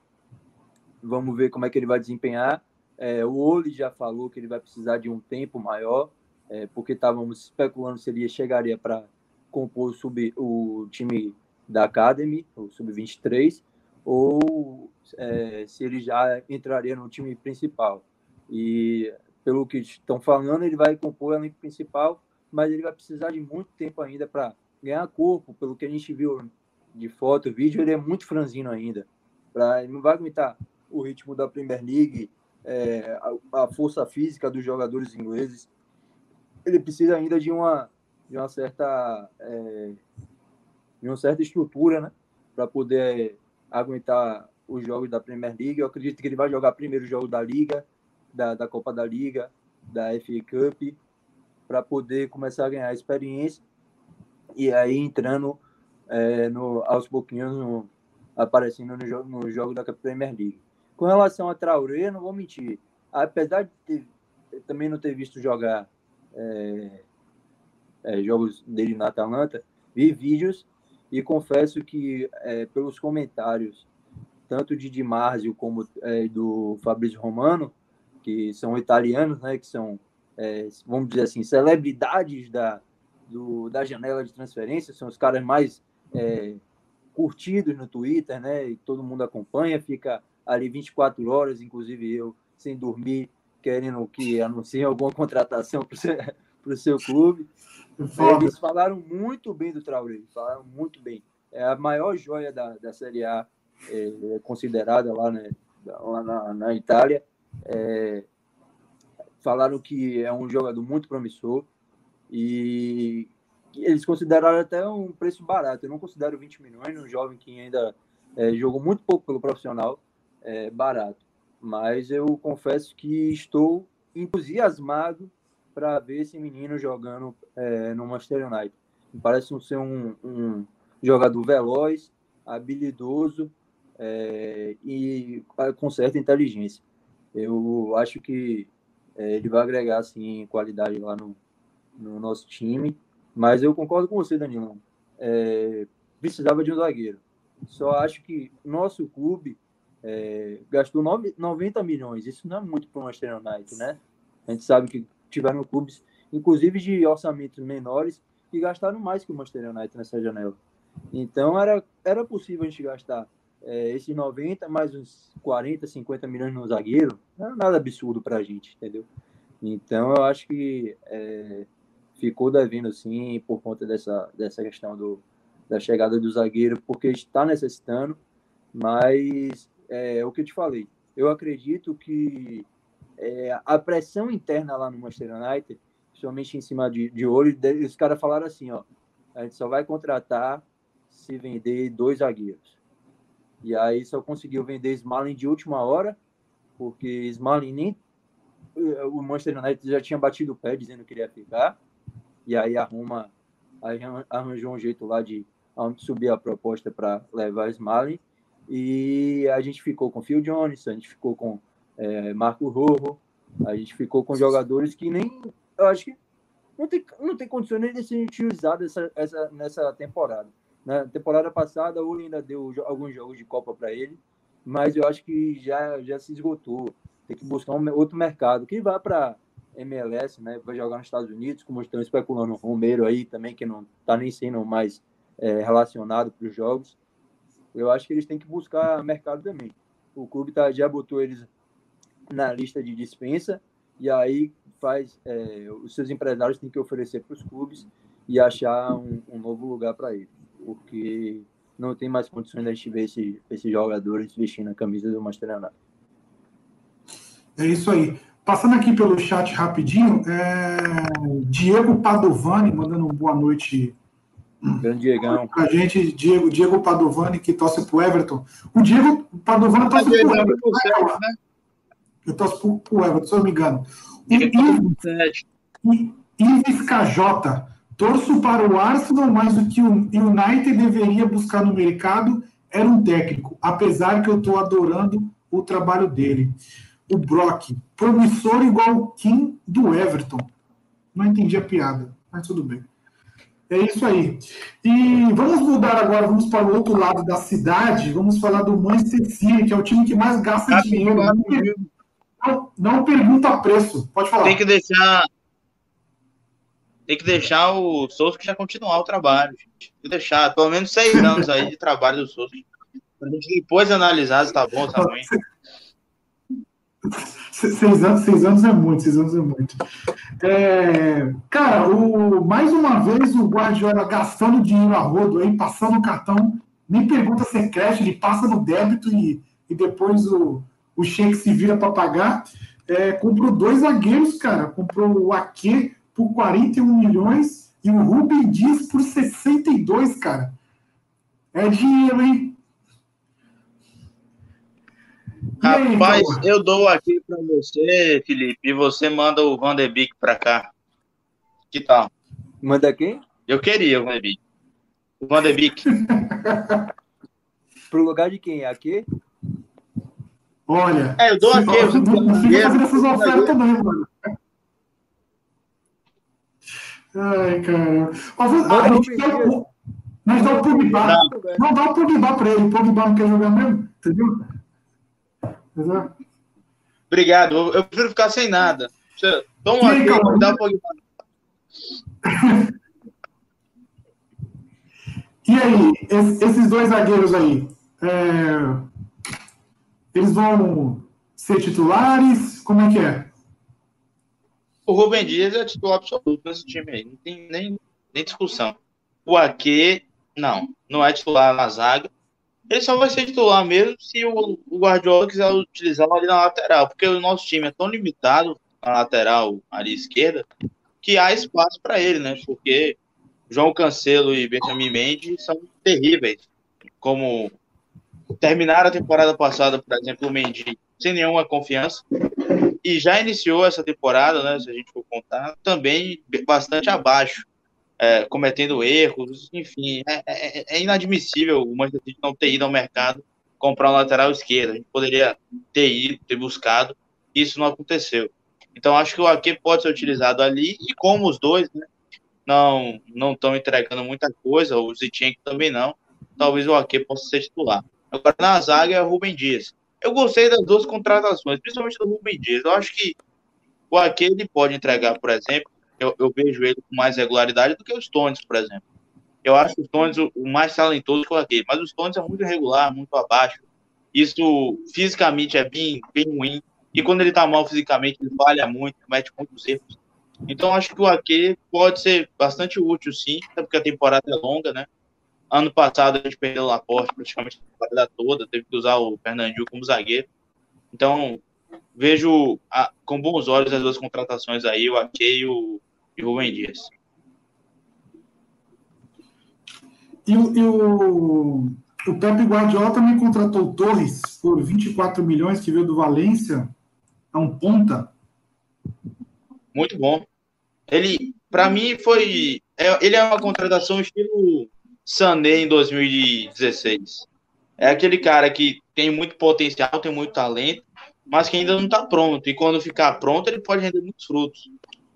Vamos ver como é que ele vai desempenhar. É, o Oli já falou que ele vai precisar de um tempo maior, é, porque estávamos especulando se ele chegaria para compor o, sub, o time da Academy, o Sub-23, ou é, se ele já entraria no time principal. E pelo que estão falando, ele vai compor o elenco principal, mas ele vai precisar de muito tempo ainda para ganhar corpo. Pelo que a gente viu de foto, vídeo, ele é muito franzino ainda. Pra, ele não vai aguentar o ritmo da Premier League, é, a, a, força física dos jogadores ingleses. Ele precisa ainda de uma, de uma certa é, de uma certa estrutura, né? Para poder aguentar os jogos da Premier League. Eu acredito que ele vai jogar primeiro jogo da Liga, da, da Copa da Liga, da FA Cup, para poder começar a ganhar experiência e aí entrando é, no, aos pouquinhos no, aparecendo no jogo, no jogo da Premier League. Com relação a Traoré, não vou mentir, apesar de ter, também não ter visto jogar é, é, jogos dele na Atalanta, vi vídeos e confesso que, é, pelos comentários, tanto de Di como é, do Fabrício Romano, que são italianos, né, que são, é, vamos dizer assim, celebridades da, do, da janela de transferência, são os caras mais é, curtidos no Twitter, né, e todo mundo acompanha, fica ali 24 horas, inclusive eu, sem dormir, querendo que anuncie alguma contratação para o seu, clube. Eles falaram muito bem do Traoré, falaram muito bem. É a maior joia da, da Série A, é, é considerada lá, né, lá na, na Itália. É, falaram que é um jogador muito promissor e eles consideraram até um preço barato. Eu não considero 20 milhões um jovem que ainda é, jogou muito pouco pelo profissional, é, barato. Mas eu confesso que estou entusiasmado para ver esse menino jogando é, no Manchester United. Parece ser um, um jogador veloz, habilidoso é, e com certa inteligência. Eu acho que é, ele vai agregar assim, qualidade lá no, no nosso time. Mas eu concordo com você, Danilo. É, precisava de um zagueiro. Só acho que nosso clube é, gastou 9, 90 milhões. Isso não é muito para o Manchester United, né? A gente sabe que tiveram clubes, inclusive de orçamentos menores, que gastaram mais que o Manchester United nessa janela. Então era, era possível a gente gastar é, esses 90 mais uns 40, 50 milhões no zagueiro. Não era nada absurdo para a gente, entendeu? Então eu acho que é, ficou devendo sim por conta dessa, dessa questão do, da chegada do zagueiro, porque está necessitando, mas é o que eu te falei. Eu acredito que é, a pressão interna lá no Manchester United, principalmente em cima de, de olho, os caras falaram assim, ó, a gente só vai contratar se vender dois zagueiros. E aí só conseguiu vender Smalling de última hora, porque Smalling nem o Manchester United já tinha batido o pé dizendo que iria ficar. E aí arruma aí arranjou um jeito lá de subir a proposta para levar Smalling. E a gente ficou com Phil Jones, a gente ficou com é, Marco Rojo, a gente ficou com jogadores que nem. Eu acho que não tem, não tem condições nem de ser utilizado essa, essa, nessa temporada. Na temporada passada, o ainda deu alguns jogos de Copa para ele, mas eu acho que já, já se esgotou. Tem que buscar um outro mercado. que vá para MLS, né? Vai jogar nos Estados Unidos, como estão especulando o Romero aí também, que não está nem sendo mais é, relacionado para os jogos. Eu acho que eles têm que buscar mercado também. O clube tá, já botou eles na lista de dispensa e aí faz é, os seus empresários têm que oferecer para os clubes e achar um, um novo lugar para eles, porque não tem mais condições de a gente ver esse, esses jogadores vestindo a camisa do Manchester United. É isso aí. Passando aqui pelo chat rapidinho, é... Diego Padovani mandando boa noite Grande Diegão. A gente, Diego, Diego Padovani, que torce pro Everton. O Diego Padovani torce pro Everton. Né? Eu torço pro, pro Everton, se eu não me engano. Ives KJ. Torço para o Arsenal, mas o que o United deveria buscar no mercado era um técnico, apesar que eu estou adorando o trabalho dele. O Brock, promissor igual o Kim do Everton. Não entendi a piada, mas tudo bem. É isso aí. E vamos mudar agora, vamos para o outro lado da cidade, vamos falar do Manchester City, que é o time que mais gasta dinheiro. Não, não pergunta preço, pode falar. Tem que deixar. Tem que deixar o Souza que já continuar o trabalho, gente. Tem que deixar pelo menos seis anos aí de trabalho do Souza. Pra gente depois analisar se tá bom, tá ruim. Seis anos, seis anos é muito, seis anos é muito. É, cara, o, mais uma vez o Guardiola gastando dinheiro a rodo aí, passando o cartão, nem pergunta se é crédito, ele passa no débito e, e depois o, o cheque se vira para pagar. É, comprou dois zagueiros, cara. Comprou o Ake por 41 milhões e o Rubem Dias por 62, cara. É dinheiro, hein? Rapaz, eu dou aqui para você, Felipe, e você manda o Van de Beek para cá. Que tal? Manda quem? Eu queria o Van de Beek. O Van de Beek. Pro lugar de quem? Aqui? Olha. É, eu dou aqui. Eu não fica fazendo essas ofertas também, mano. Ai, cara. A, a gente dá o, nós dá o Pogba. Não, não dá o Pogba para ele. O Pogba não quer jogar mesmo, entendeu? Obrigado. Eu prefiro ficar sem nada. Toma aqui, calma, dá um pouquinho. E aí, esses dois zagueiros aí, é... eles vão ser titulares? Como é que é? O Rubem Dias é titular absoluto nesse time aí, não tem nem, nem discussão. O Ake, não, não é titular na zaga ele só vai ser titular mesmo se o, o Guardiola quiser utilizar ali na lateral, porque o nosso time é tão limitado na lateral, ali esquerda, que há espaço para ele, né? Porque João Cancelo e Benjamin Mendes são terríveis. Como terminaram a temporada passada, por exemplo, o Mendes sem nenhuma confiança e já iniciou essa temporada, né? Se a gente for contar, também bastante abaixo é, cometendo erros, enfim, é, é, é, inadmissível o Manchester City não ter ido ao mercado comprar um lateral esquerdo. A gente poderia ter ido, ter buscado, isso não aconteceu. Então acho que o Ake pode ser utilizado ali e como os dois, né, não não estão entregando muita coisa, o Zitinho também não, talvez o Ake possa ser titular. Agora na zaga é o Rubem Dias. Eu gostei das duas contratações, principalmente do Rubem Dias. Eu acho que o Ake ele pode entregar, por exemplo, eu, eu, vejo ele com mais regularidade do que os Stones, por exemplo. Eu acho o Stones o, o mais talentoso que o Arqueiro, mas o Stones é muito irregular, muito abaixo. Isso fisicamente é bem, bem ruim. E quando ele tá mal fisicamente, ele falha muito, comete muitos erros. Então acho que o Ake pode ser bastante útil, sim, até porque a temporada é longa, né? Ano passado a gente perdeu o Laporte praticamente a temporada toda, teve que usar o Fernandinho como zagueiro. Então, vejo a, com bons olhos as duas contratações aí, o Ake e o, e Rubem Dias. E, o, e o, o Pepe Guardiola também contratou o Torres por 24 milhões, que veio do Valência, é um ponta. Muito bom. Ele, para mim, foi. É, ele é uma contratação estilo Sané em 2016. É aquele cara que tem muito potencial, tem muito talento, mas que ainda não está pronto. E quando ficar pronto, ele pode render muitos frutos.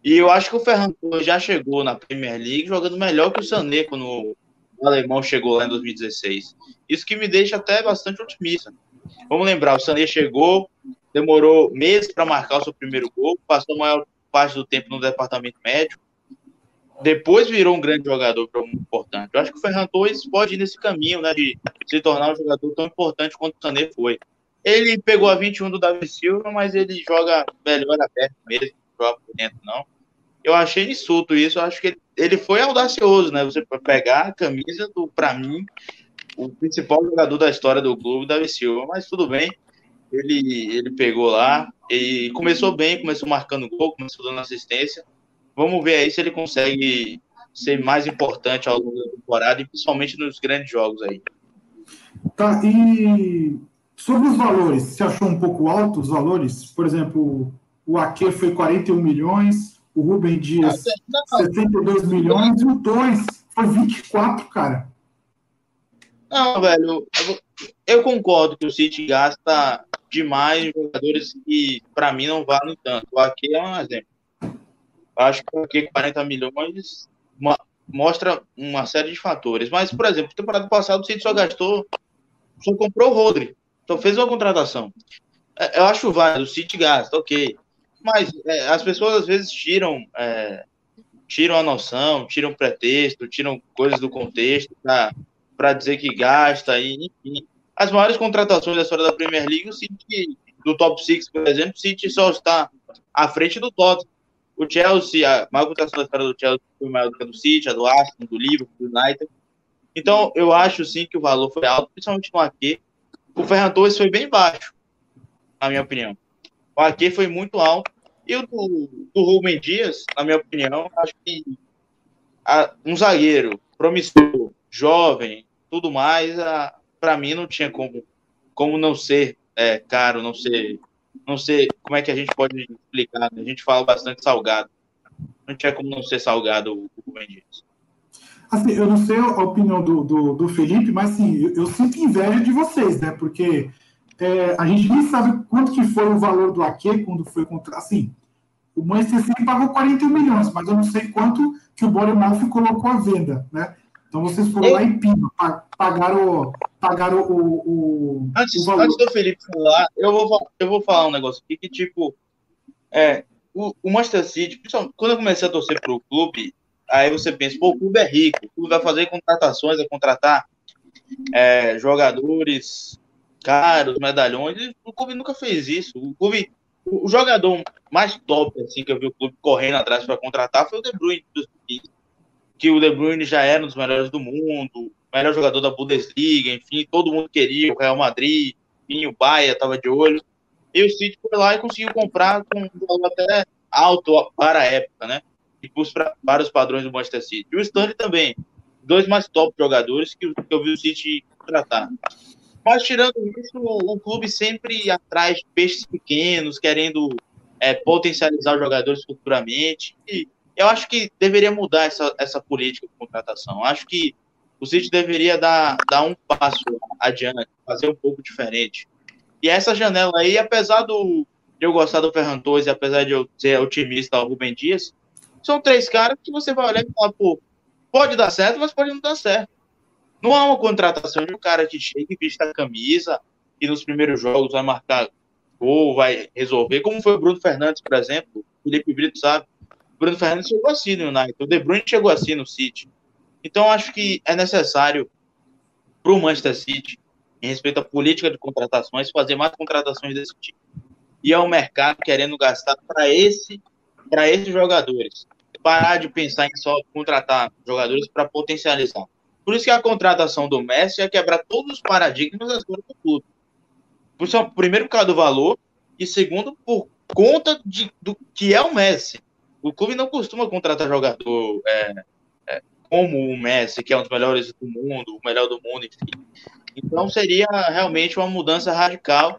E eu acho que o Ferran já chegou na Premier League jogando melhor que o Sané quando o alemão chegou lá em 2016. Isso que me deixa até bastante otimista. Vamos lembrar, o Sané chegou, demorou meses para marcar o seu primeiro gol, passou a maior parte do tempo no departamento médico, depois virou um grande jogador importante. Eu acho que o Ferran Torres pode ir nesse caminho, né, de se tornar um jogador tão importante quanto o Sané foi. Ele pegou a 21 do Davi Silva, mas ele joga melhor aberto mesmo, joga por dentro, não. Eu achei insulto isso, eu acho que ele, ele foi audacioso, né? Você pegar a camisa do, para mim, o principal jogador da história do clube, Davi Silva, mas tudo bem. Ele, ele pegou lá e começou bem, começou marcando gol, começou dando assistência. Vamos ver aí se ele consegue ser mais importante ao longo da temporada e principalmente nos grandes jogos aí. Tá, e sobre os valores, você achou um pouco alto os valores? Por exemplo, o Ake foi 41 milhões, o Rubem Dias não, 72 milhões e o 2 foi 24, cara. Não, velho, eu concordo que o City gasta demais em jogadores que, para mim, não valem tanto. O Ake é um exemplo. Acho que o Ake 40 milhões mostra uma série de fatores. Mas, por exemplo, temporada passada o City só gastou, só comprou o Rodri. Então fez uma contratação. É, eu acho válido, o City gasta, ok. Mas é, as pessoas às vezes tiram, é, tiram a noção, tiram pretexto, tiram coisas do contexto para dizer que gasta, e, enfim. As maiores contratações da história da Premier League, o City, do top 6, por exemplo, o City só está à frente do Tottenham. O Chelsea, a maior contratação da história do Chelsea foi maior do que a do City, a do Arsenal, do Liverpool, do United. Então, eu acho sim que o valor foi alto, principalmente no AQ. O Ferran Torres foi bem baixo, na minha opinião. O AQ foi muito alto. E o do, do Rubem Dias, na minha opinião, acho que a, um zagueiro promissor, jovem, tudo mais, para mim não tinha como, como não ser é, caro, não ser, não ser, como é que a gente pode explicar? Né? A gente fala bastante salgado. Não tinha como não ser salgado o, Rubem Dias. Assim, eu não sei a opinião do, do, do Felipe, mas assim, eu, eu, sinto inveja de vocês, né? Porque é, a gente nem sabe quanto que foi o valor do Ake quando foi contra. Assim, o Manchester City pagou 41 milhões, mas eu não sei quanto que o Bournemouth colocou à venda, né? Então vocês foram lá em Pima, pagaram, pagaram o, o, antes, o antes do Felipe falar, eu vou, eu vou falar um negócio aqui que, tipo, é, o, o Manchester City, quando eu comecei a torcer para o clube, aí você pensa, pô, o clube é rico, o clube vai fazer contratações, vai contratar é, jogadores caros, medalhões, o clube nunca fez isso. O clube, o jogador mais top assim que eu vi o clube correndo atrás para contratar foi o De Bruyne, que o De Bruyne já era um dos melhores do mundo, melhor jogador da Bundesliga, enfim, todo mundo queria, o Real Madrid, enfim, o Bahia estava de olho. E o City foi lá e conseguiu comprar com um valor até alto para a época, né? E para, os padrões do Manchester City. E o Stanley também, dois mais top jogadores que, que eu vi o City tratar. Mas tirando isso, o clube sempre atrás de peixes pequenos, querendo é, potencializar os jogadores futuramente. E eu acho que deveria mudar essa, essa política de contratação. Eu acho que o City deveria dar, dar um passo adiante, fazer um pouco diferente. E essa janela aí, apesar do, de eu gostar do Ferran Torres e apesar de eu ser otimista ao Rubem Dias, são três caras que você vai olhar e falar, pô, pode dar certo, mas pode não dar certo. Não há uma contratação de um cara que chega e vista a camisa e nos primeiros jogos vai marcar gol, vai resolver, como foi o Bruno Fernandes, por exemplo. O Felipe Brito sabe. Bruno Fernandes chegou assim no United, o De Bruyne chegou assim no City. Então, acho que é necessário para o Manchester City, em respeito à política de contratações, fazer mais contratações desse tipo. E é o mercado querendo gastar para esse, para esses jogadores. Parar de pensar em só contratar jogadores para potencializar. Por isso que a contratação do Messi é quebrar todos os paradigmas das coisas do clube. Por, primeiro, por causa do valor, e segundo, por conta de, do que é o Messi. O clube não costuma contratar jogador é, é, como o Messi, que é um dos melhores do mundo, o melhor do mundo, enfim. Então seria realmente uma mudança radical.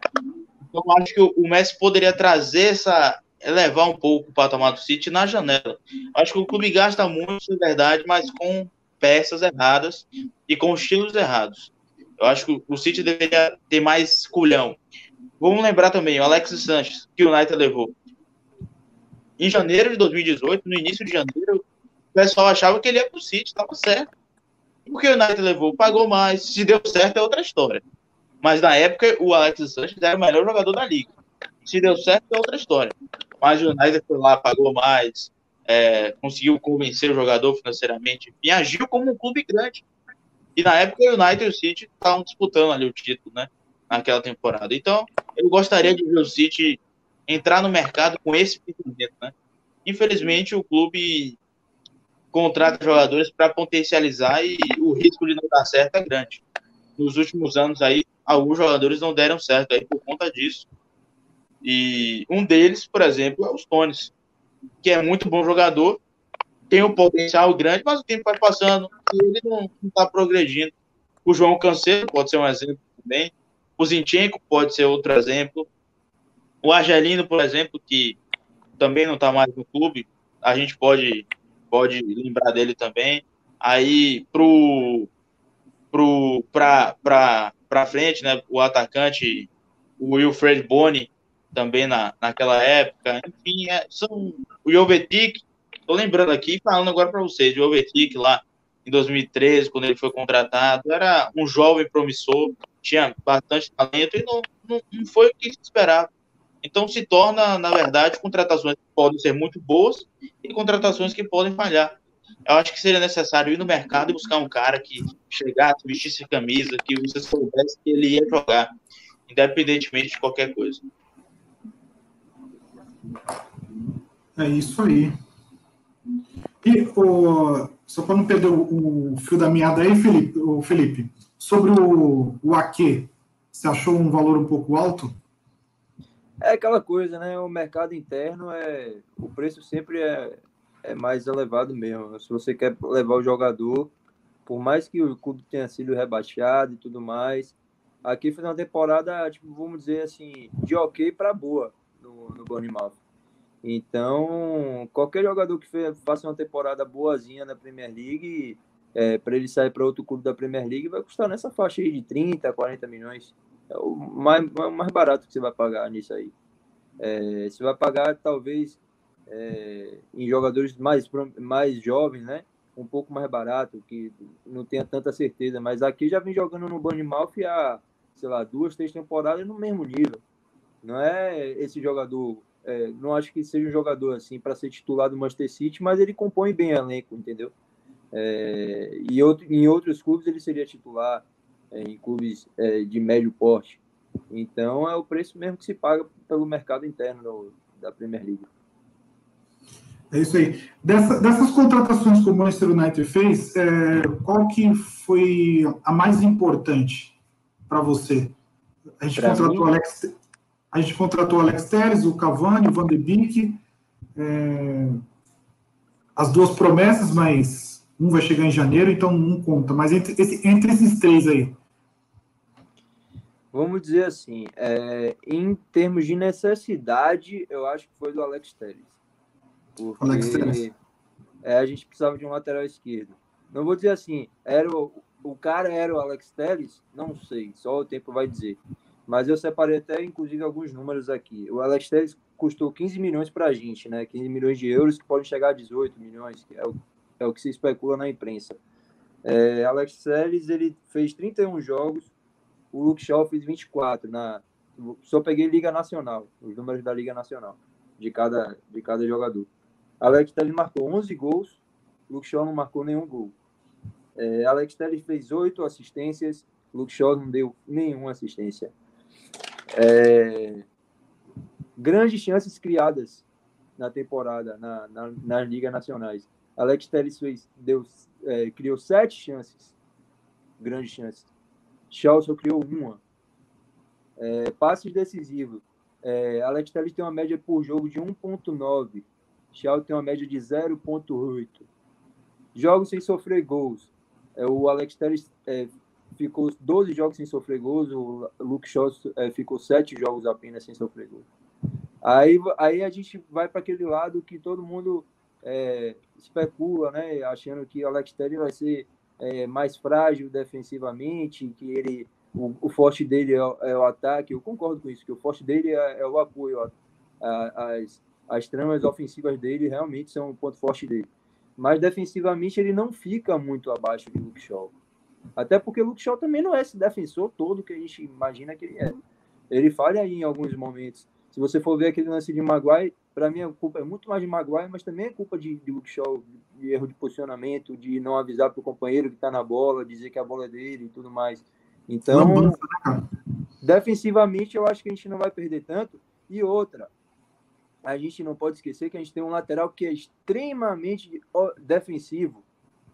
Então acho que o Messi poderia trazer essa, elevar um pouco o patamar do City na janela. Acho que o clube gasta muito, é verdade, mas com peças erradas e com estilos errados. Eu acho que o City deveria ter mais culhão. Vamos lembrar também o Alex Sanches, que o United levou. Em janeiro de 2018, no início de janeiro, o pessoal achava que ele ia para o City, estava certo. Porque o United levou, pagou mais. Se deu certo é outra história. Mas na época, o Alex Sanches era o melhor jogador da liga. Se deu certo é outra história. Mas o United foi lá, pagou mais, é, conseguiu convencer o jogador financeiramente e agiu como um clube grande. E na época o United e o City estavam disputando ali o título, né? Naquela temporada. Então, eu gostaria de ver o City entrar no mercado com esse pensamento, né? Infelizmente, o clube contrata jogadores para potencializar e o risco de não dar certo é grande. Nos últimos anos aí, alguns jogadores não deram certo aí por conta disso. E um deles, por exemplo, é o Stones, que é muito bom jogador, tem um potencial grande, mas o tempo vai passando e ele não está progredindo. O João Cancelo pode ser um exemplo também. O Zinchenko pode ser outro exemplo. O Argelino, por exemplo, que também não está mais no clube, a gente pode, pode lembrar dele também. Aí, pro, pro, pra, pra, pra frente, né, o atacante, o Wilfred Boni, também na, naquela época. Enfim, é, são o Jovetic, tô lembrando aqui, falando agora para vocês, o Jovetic lá em 2013, quando ele foi contratado, era um jovem promissor, tinha bastante talento e não, não, não foi o que se esperava. Então se torna, na verdade, contratações que podem ser muito boas e contratações que podem falhar. Eu acho que seria necessário ir no mercado e buscar um cara que chegasse, vestisse camisa, que você soubesse que ele ia jogar, independentemente de qualquer coisa. É isso aí. E só para não perder o, o, fio da meada aí, Felipe, o Felipe sobre o, o AQ, você achou um valor um pouco alto? É aquela coisa, né? O mercado interno é. O preço sempre é, é mais elevado mesmo. Se você quer levar o jogador, por mais que o clube tenha sido rebaixado e tudo mais, aqui foi uma temporada, tipo, vamos dizer assim, de ok para boa no, no Bournemouth. Então, qualquer jogador que faça uma temporada boazinha na Premier League, é, para ele sair para outro clube da Premier League, vai custar nessa faixa aí de 30, 40 milhões. É o mais, mais barato que você vai pagar nisso aí. É, você vai pagar, talvez, é, em jogadores mais, mais jovens, né? Um pouco mais barato, que não tenha tanta certeza. Mas aqui já vem jogando no Bournemouth há, sei lá, duas, três temporadas no mesmo nível. Não é esse jogador é, não acho que seja um jogador assim para ser titular do Manchester City, mas ele compõe bem elenco, entendeu? É, e outro, em outros clubes ele seria titular, em clubes é, de médio porte. Então é o preço mesmo que se paga pelo mercado interno da Premier League. É isso aí. Dessa, dessas contratações que o Manchester United fez, é, qual que foi a mais importante para você? A gente pra contratou mim, Alex, a gente contratou o Alex Teres, o Cavani, o Van de Beek, é, as duas promessas, mas um vai chegar em janeiro, então um conta. Mas entre, entre esses três aí. Vamos dizer assim, é, em termos de necessidade, eu acho que foi do Alex Teres. Porque Alex Teres. É, a gente precisava de um lateral esquerdo. Não vou dizer assim, era o, o cara era o Alex Teres? Não sei, só o tempo vai dizer. Mas eu separei até, inclusive, alguns números aqui. O Alex Telles custou 15 milhões para a gente, né? 15 milhões de euros, que podem chegar a 18 milhões, que é o, é o que se especula na imprensa. É, Alex Telles, ele fez 31 jogos, o Luke Shaw fez 24. Na, só peguei Liga Nacional, os números da Liga Nacional, de cada, de cada jogador. Alex Telles marcou 11 gols, Luke Shaw não marcou nenhum gol. É, Alex Telles fez 8 assistências, Luke Shaw não deu nenhuma assistência. É, grandes chances criadas na temporada, na, na, nas ligas nacionais. Alex Telles fez, deu, é, criou sete chances, grandes chances. Shaw só criou uma. É, passes decisivos. É, Alex Telles tem uma média por jogo de 1.9. Shaw tem uma média de 0.8. jogos sem sofrer gols. É, o Alex Telles é, ficou 12 jogos sem sofrer gols, o Luke Shaw é, ficou 7 jogos apenas sem sofrer gols. Aí, aí a gente vai para aquele lado que todo mundo é, especula, né, achando que o Alex Telles vai ser é, mais frágil defensivamente, que ele o, o forte dele é, é, o ataque. Eu concordo com isso, que o forte dele é, é o apoio. A, a, as, as tramas ofensivas dele realmente são o ponto forte dele. Mas defensivamente ele não fica muito abaixo de Luke Shaw. Até porque o Luke Shaw também não é esse defensor todo que a gente imagina que ele é. Ele falha aí em alguns momentos. Se você for ver aquele lance de Maguire, para mim a culpa é muito mais de Maguire, mas também é culpa de, de Luke de erro de posicionamento, de não avisar para o companheiro que está na bola, dizer que a bola é dele e tudo mais. Então, né, defensivamente, eu acho que a gente não vai perder tanto. E outra, a gente não pode esquecer que a gente tem um lateral que é extremamente defensivo,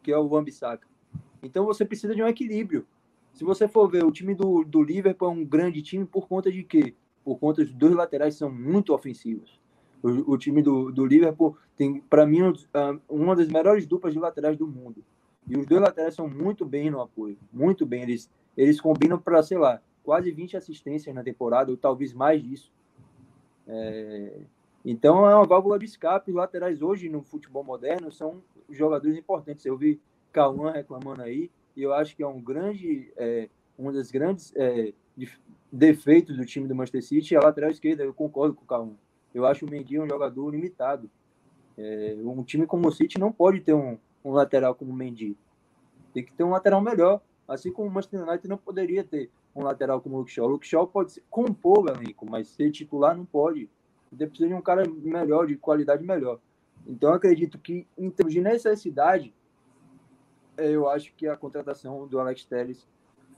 que é o Van Bissaka. Então você precisa de um equilíbrio. Se você for ver, o time do, do Liverpool é um grande time por conta de quê? Por conta dos dois laterais são muito ofensivos. O, o time do, do Liverpool tem, para mim, uma das melhores duplas de laterais do mundo. E os dois laterais são muito bem no apoio. Muito bem. Eles eles combinam para, sei lá, quase 20 assistências na temporada, ou talvez mais disso. É... Então é uma válvula de escape. Os laterais hoje no futebol moderno são jogadores importantes. Eu vi Cauã reclamando aí, e eu acho que é um grande, é, um dos grandes é, defeitos do time do Manchester City é a lateral esquerda. Eu concordo com o Cauã. Eu acho o Mendy um jogador limitado. É, um time como o City não pode ter um, um lateral como o Mendy. Tem que ter um lateral melhor. Assim como o Manchester United não poderia ter um lateral como o Luke Shaw. O Luke Shaw pode ser, compor o elenco, mas ser titular não pode. Você precisa de um cara melhor, de qualidade melhor. Então, acredito que, em termos de necessidade, eu acho que a contratação do Alex Telles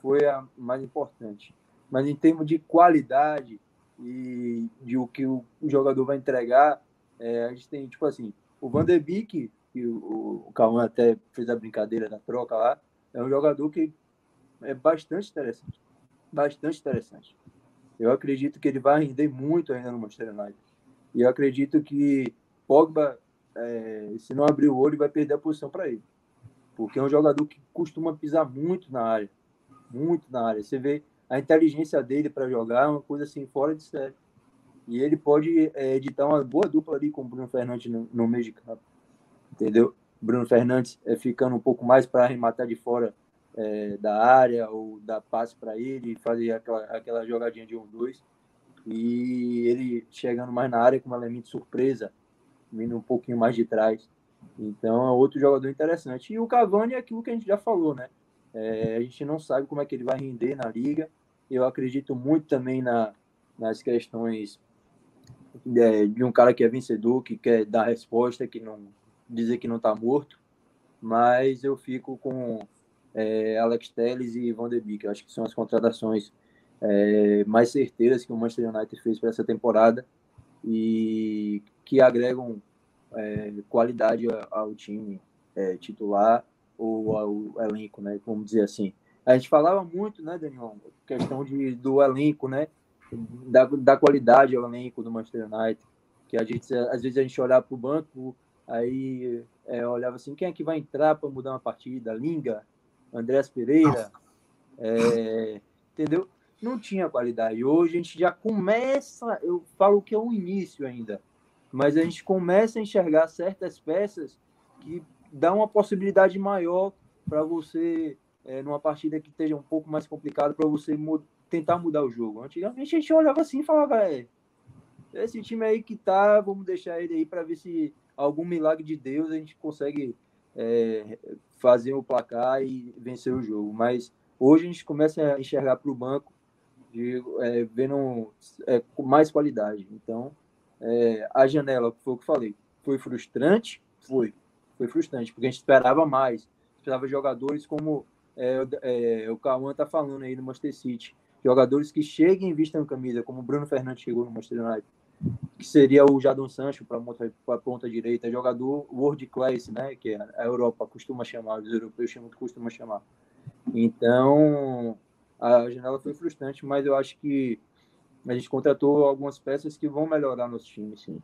foi a mais importante. Mas em termos de qualidade e de o que o jogador vai entregar, é, a gente tem, tipo assim, o Van Beek, que o, o Cauã até fez a brincadeira da troca lá, é um jogador que é bastante interessante. Bastante interessante. Eu acredito que ele vai render muito ainda no Manchester United. E eu acredito que Pogba, é, se não abrir o olho, vai perder a posição para ele. Porque é um jogador que costuma pisar muito na área. Muito na área. Você vê a inteligência dele para jogar, é uma coisa assim, fora de série. E ele pode é, editar uma boa dupla ali com o Bruno Fernandes no, no meio de campo. Entendeu? Bruno Fernandes é, ficando um pouco mais para arrematar de fora é, da área ou dar passe para ele, fazer aquela, aquela jogadinha de um dois e ele chegando mais na área com um elemento surpresa, vindo um pouquinho mais de trás. Então é outro jogador interessante. E o Cavani é aquilo que a gente já falou, né? É, a gente não sabe como é que ele vai render na liga. Eu acredito muito também na, nas questões de, de um cara que é vencedor, que quer dar resposta, que não dizer que não está morto, mas eu fico com é, Alex Telles e Van de Beek. Acho que são as contratações é, mais certeiras que o Manchester United fez para essa temporada e que agregam é, qualidade ao time é, titular ou ao elenco, né? Vamos dizer assim. A gente falava muito, né, Daniel, questão de, do elenco, né? Da, da qualidade ao elenco do Manchester United, que a gente às vezes a gente olhava para o banco Aí é, olhava assim, quem é que vai entrar para mudar uma partida? Linga, Andrés Pereira, é, entendeu? Não tinha qualidade. Hoje a gente já começa, eu falo que é o início ainda, mas a gente começa a enxergar certas peças que dá uma possibilidade maior para você, é, numa partida que esteja um pouco mais complicada, para você mud tentar mudar o jogo. Antigamente a gente olhava assim e falava, é, esse time aí que tá, vamos deixar ele aí para ver se algum milagre de Deus a gente consegue é, fazer o placar e vencer o jogo. Mas hoje a gente começa a enxergar para o banco de, é, vendo é, com mais qualidade. Então, é, a janela, foi o que eu falei, foi frustrante? Foi. Foi frustrante, porque a gente esperava mais. Esperava jogadores como é, é, o Cauã está falando aí no Manchester City. Jogadores que cheguem e vistam camisa, como o Bruno Fernandes chegou no Manchester United que seria o Jadon Sancho para a ponta direita, jogador world class, né, que a Europa costuma chamar, os europeus costumam chamar. Então, a janela foi frustrante, mas eu acho que a gente contratou algumas peças que vão melhorar nosso time, sim.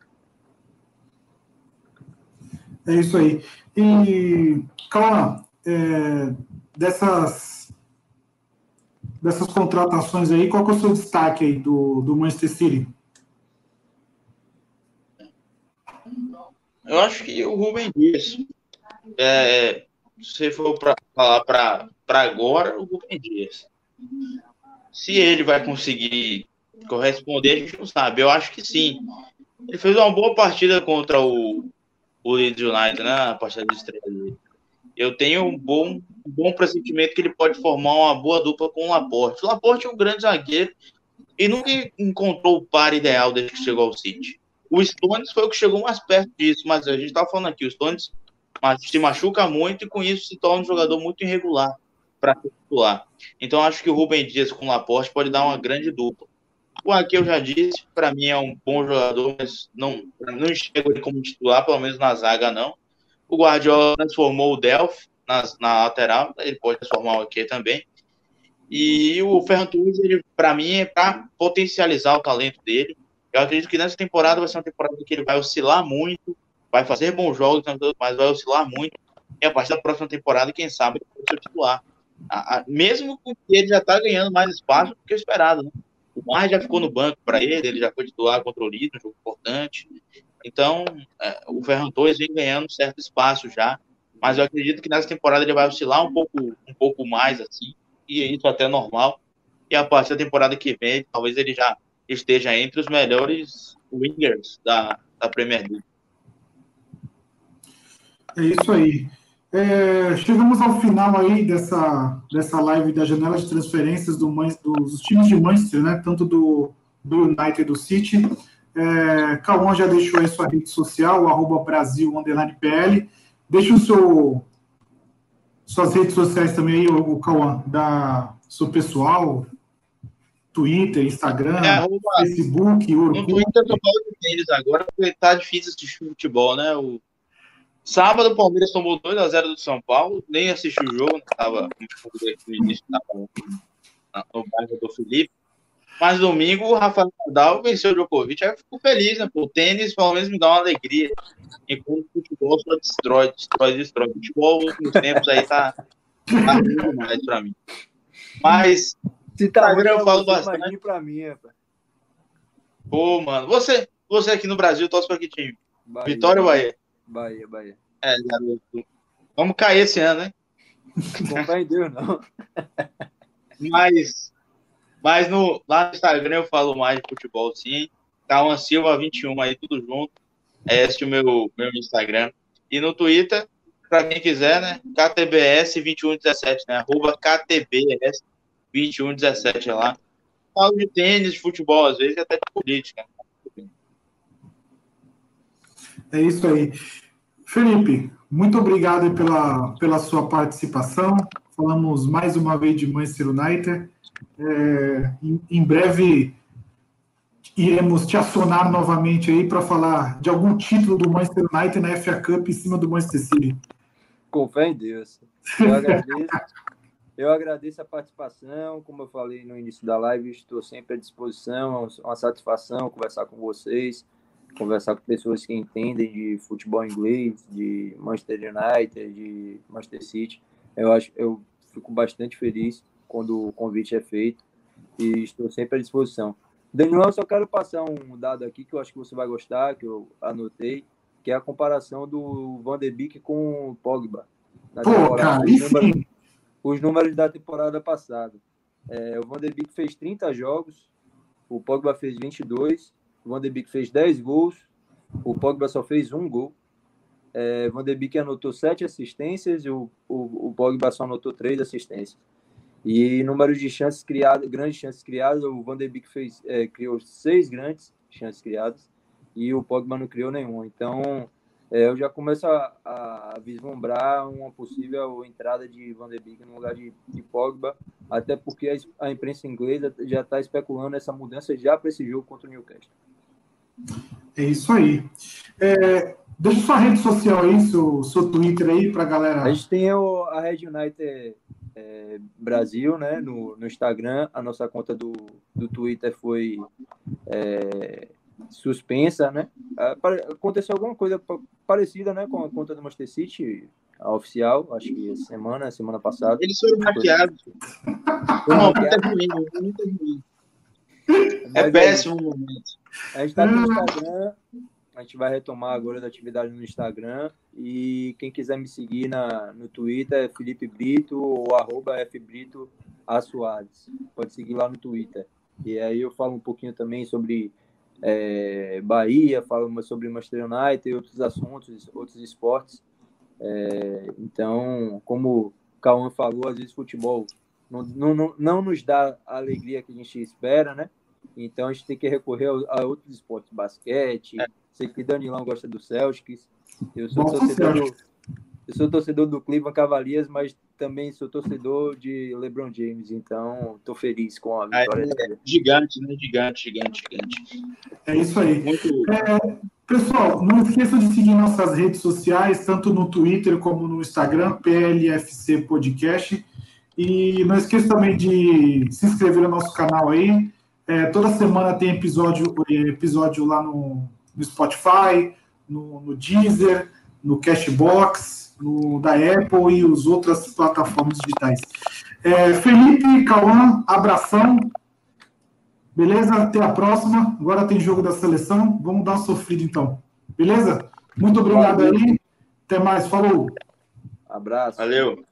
É isso aí. E, Calma, é, dessas, dessas contratações aí, qual que é o seu destaque aí do, do Manchester City? Eu acho que o Rubem Dias. É, se for para falar para agora, o Rubem Dias. Se ele vai conseguir corresponder, a gente não sabe. Eu acho que sim. Ele fez uma boa partida contra o, o Leeds United, né? A partida de estreia dele. Eu tenho um bom, um bom pressentimento que ele pode formar uma boa dupla com o Laporte. O Laporte é um grande zagueiro e nunca encontrou o par ideal desde que chegou ao City. O Stones foi o que chegou mais perto disso, mas a gente estava falando aqui, o Stones se machuca muito e com isso se torna um jogador muito irregular para titular. Então acho que o Rubem Dias com o Laporte pode dar uma grande dupla. O aqui eu já disse, para mim é um bom jogador, mas não, não enxergo ele como titular, pelo menos na zaga não. O Guardiola transformou o Delphi na, na lateral, ele pode transformar o aqui também. E o Ferran Torres, ele para mim é para potencializar o talento dele. Eu acredito que nessa temporada vai ser uma temporada que ele vai oscilar muito, vai fazer bons jogos, mas vai oscilar muito. E a partir da próxima temporada, quem sabe, ele pode ser titular. A, a, mesmo que ele já está ganhando mais espaço do que o esperado, né? O Mar já ficou no banco para ele, ele já foi titular contra o Líder, um jogo importante. Então, é, o Ferran Torres vem ganhando certo espaço já, mas eu acredito que nessa temporada ele vai oscilar um pouco, um pouco mais, assim, e isso até é normal. E a partir da temporada que vem, talvez ele já esteja entre os melhores wingers da, da Premier League. É isso aí. É, chegamos ao final aí dessa, dessa live da janela de transferências do, dos times de Manchester, né? Tanto do, do United e do City. É, Cauã já deixou aí sua rede social, arroba Brasil PL. Deixa o seu, suas redes sociais também aí, o, Cauã, da seu pessoal, Twitter, Instagram, é, arroba, Facebook, Orkut. No Twitter eu tô falando deles agora, porque tá difícil assistir futebol, né? O Sábado o Palmeiras tomou 2x0 do São Paulo, nem assisti o jogo, estava no início, estava no bairro do Felipe. Mas domingo o Rafael Nadal venceu o Djokovic, aí eu fico feliz, né? O tênis pelo menos me dá uma alegria. Enquanto o futebol só destrói, destrói, destrói. O futebol nos tempos aí tá, tá demais pra mim. Mas se tá ruim, eu falo bastante. Pra mim. Pô, mano, você, você aqui no Brasil torce pra que time? Bahia, Vitória ou Bahia? Bahia, Bahia. É, garoto. Vamos cair esse ano, né? Não vai Deus, não. Mas, mas no, lá no Instagram eu falo mais de futebol, sim. Calma Silva 21 aí, tudo junto. É esse o meu, meu Instagram. E no Twitter, para quem quiser, né? KTBS2117, né? Arroba KTBS2117 é lá. Falo de tênis, de futebol, às vezes, até de política. É isso aí. Felipe, muito obrigado pela, pela sua participação. Falamos mais uma vez de Manchester United. É, em, em, breve iremos te acionar novamente aí para falar de algum título do Manchester United na FA Cup em cima do Manchester City. Com fé em Deus. Eu agradeço, eu agradeço a participação. Como eu falei no início da live, estou sempre à disposição. É uma satisfação conversar com vocês conversar com pessoas que entendem de futebol inglês, de Manchester United, de Manchester City. Eu acho, eu fico bastante feliz quando o convite é feito e estou sempre à disposição. Daniel, eu só quero passar um dado aqui que eu acho que você vai gostar, que eu anotei, que é a comparação do Van de Beek com o Pogba. Pô, cara, os, números, os números da temporada passada. É, o Van de Beek fez 30 jogos, o Pogba fez 22 o Van de Beek fez 10 gols, o Pogba só fez um gol. É, Van de Beek anotou 7 assistências e o, o, o Pogba só anotou 3 assistências. E número de chances criadas, grandes chances criadas, o Van de Beek fez, é, criou 6 grandes chances criadas e o Pogba não criou nenhuma. Então, é, eu já começo a, a, vislumbrar uma possível entrada de Van de Beek no lugar de, de Pogba, até porque a, a imprensa inglesa já está especulando essa mudança já para esse jogo contra o Newcastle. É isso aí. É, deixa sua rede social aí, seu, seu Twitter aí para galera. A gente tem o, a Red United é, Brasil, né, no, no Instagram. A nossa conta do, do Twitter foi é, suspensa, né? Ah, aconteceu alguma coisa parecida, né, com a conta do Manchester City, a oficial, acho que semana, semana passada. Eles foram hackeados. Não, muito ruim, muito ruim. É péssimo momento. A gente está no Instagram, a gente vai retomar agora a atividade no Instagram. E quem quiser me seguir na, no Twitter é Felipe Brito ou arroba fbrito Assoares. Pode seguir lá no Twitter. E aí eu falo um pouquinho também sobre é, Bahia, falo sobre Manchester United e outros assuntos, outros esportes. É, então, como o Cauã falou, às vezes futebol não, não, não nos dá a alegria que a gente espera, né? Então a gente tem que recorrer a, a outros esportes, basquete. É. Sei que Danilão gosta do Celtics. Eu sou torcedor do, eu sou torcedor do Cleveland Cavaliers, mas também sou torcedor de LeBron James, então estou feliz com a vitória. É, gigante, né? Gigante, gigante, gigante. É isso aí. Muito... É, pessoal, não esqueçam de seguir nossas redes sociais, tanto no Twitter como no Instagram, PLFC Podcast. E não esqueça também de se inscrever no nosso canal aí. É, toda semana tem episódio, episódio lá no, no Spotify, no, no Deezer, no Cashbox, no da Apple e as outras plataformas digitais. É, Felipe, Cauã, abração. Beleza? Até a próxima. Agora tem jogo da seleção. Vamos dar uma sofrida então. Beleza? Muito obrigado Valeu. aí. Até mais. Falou. Abraço. Valeu.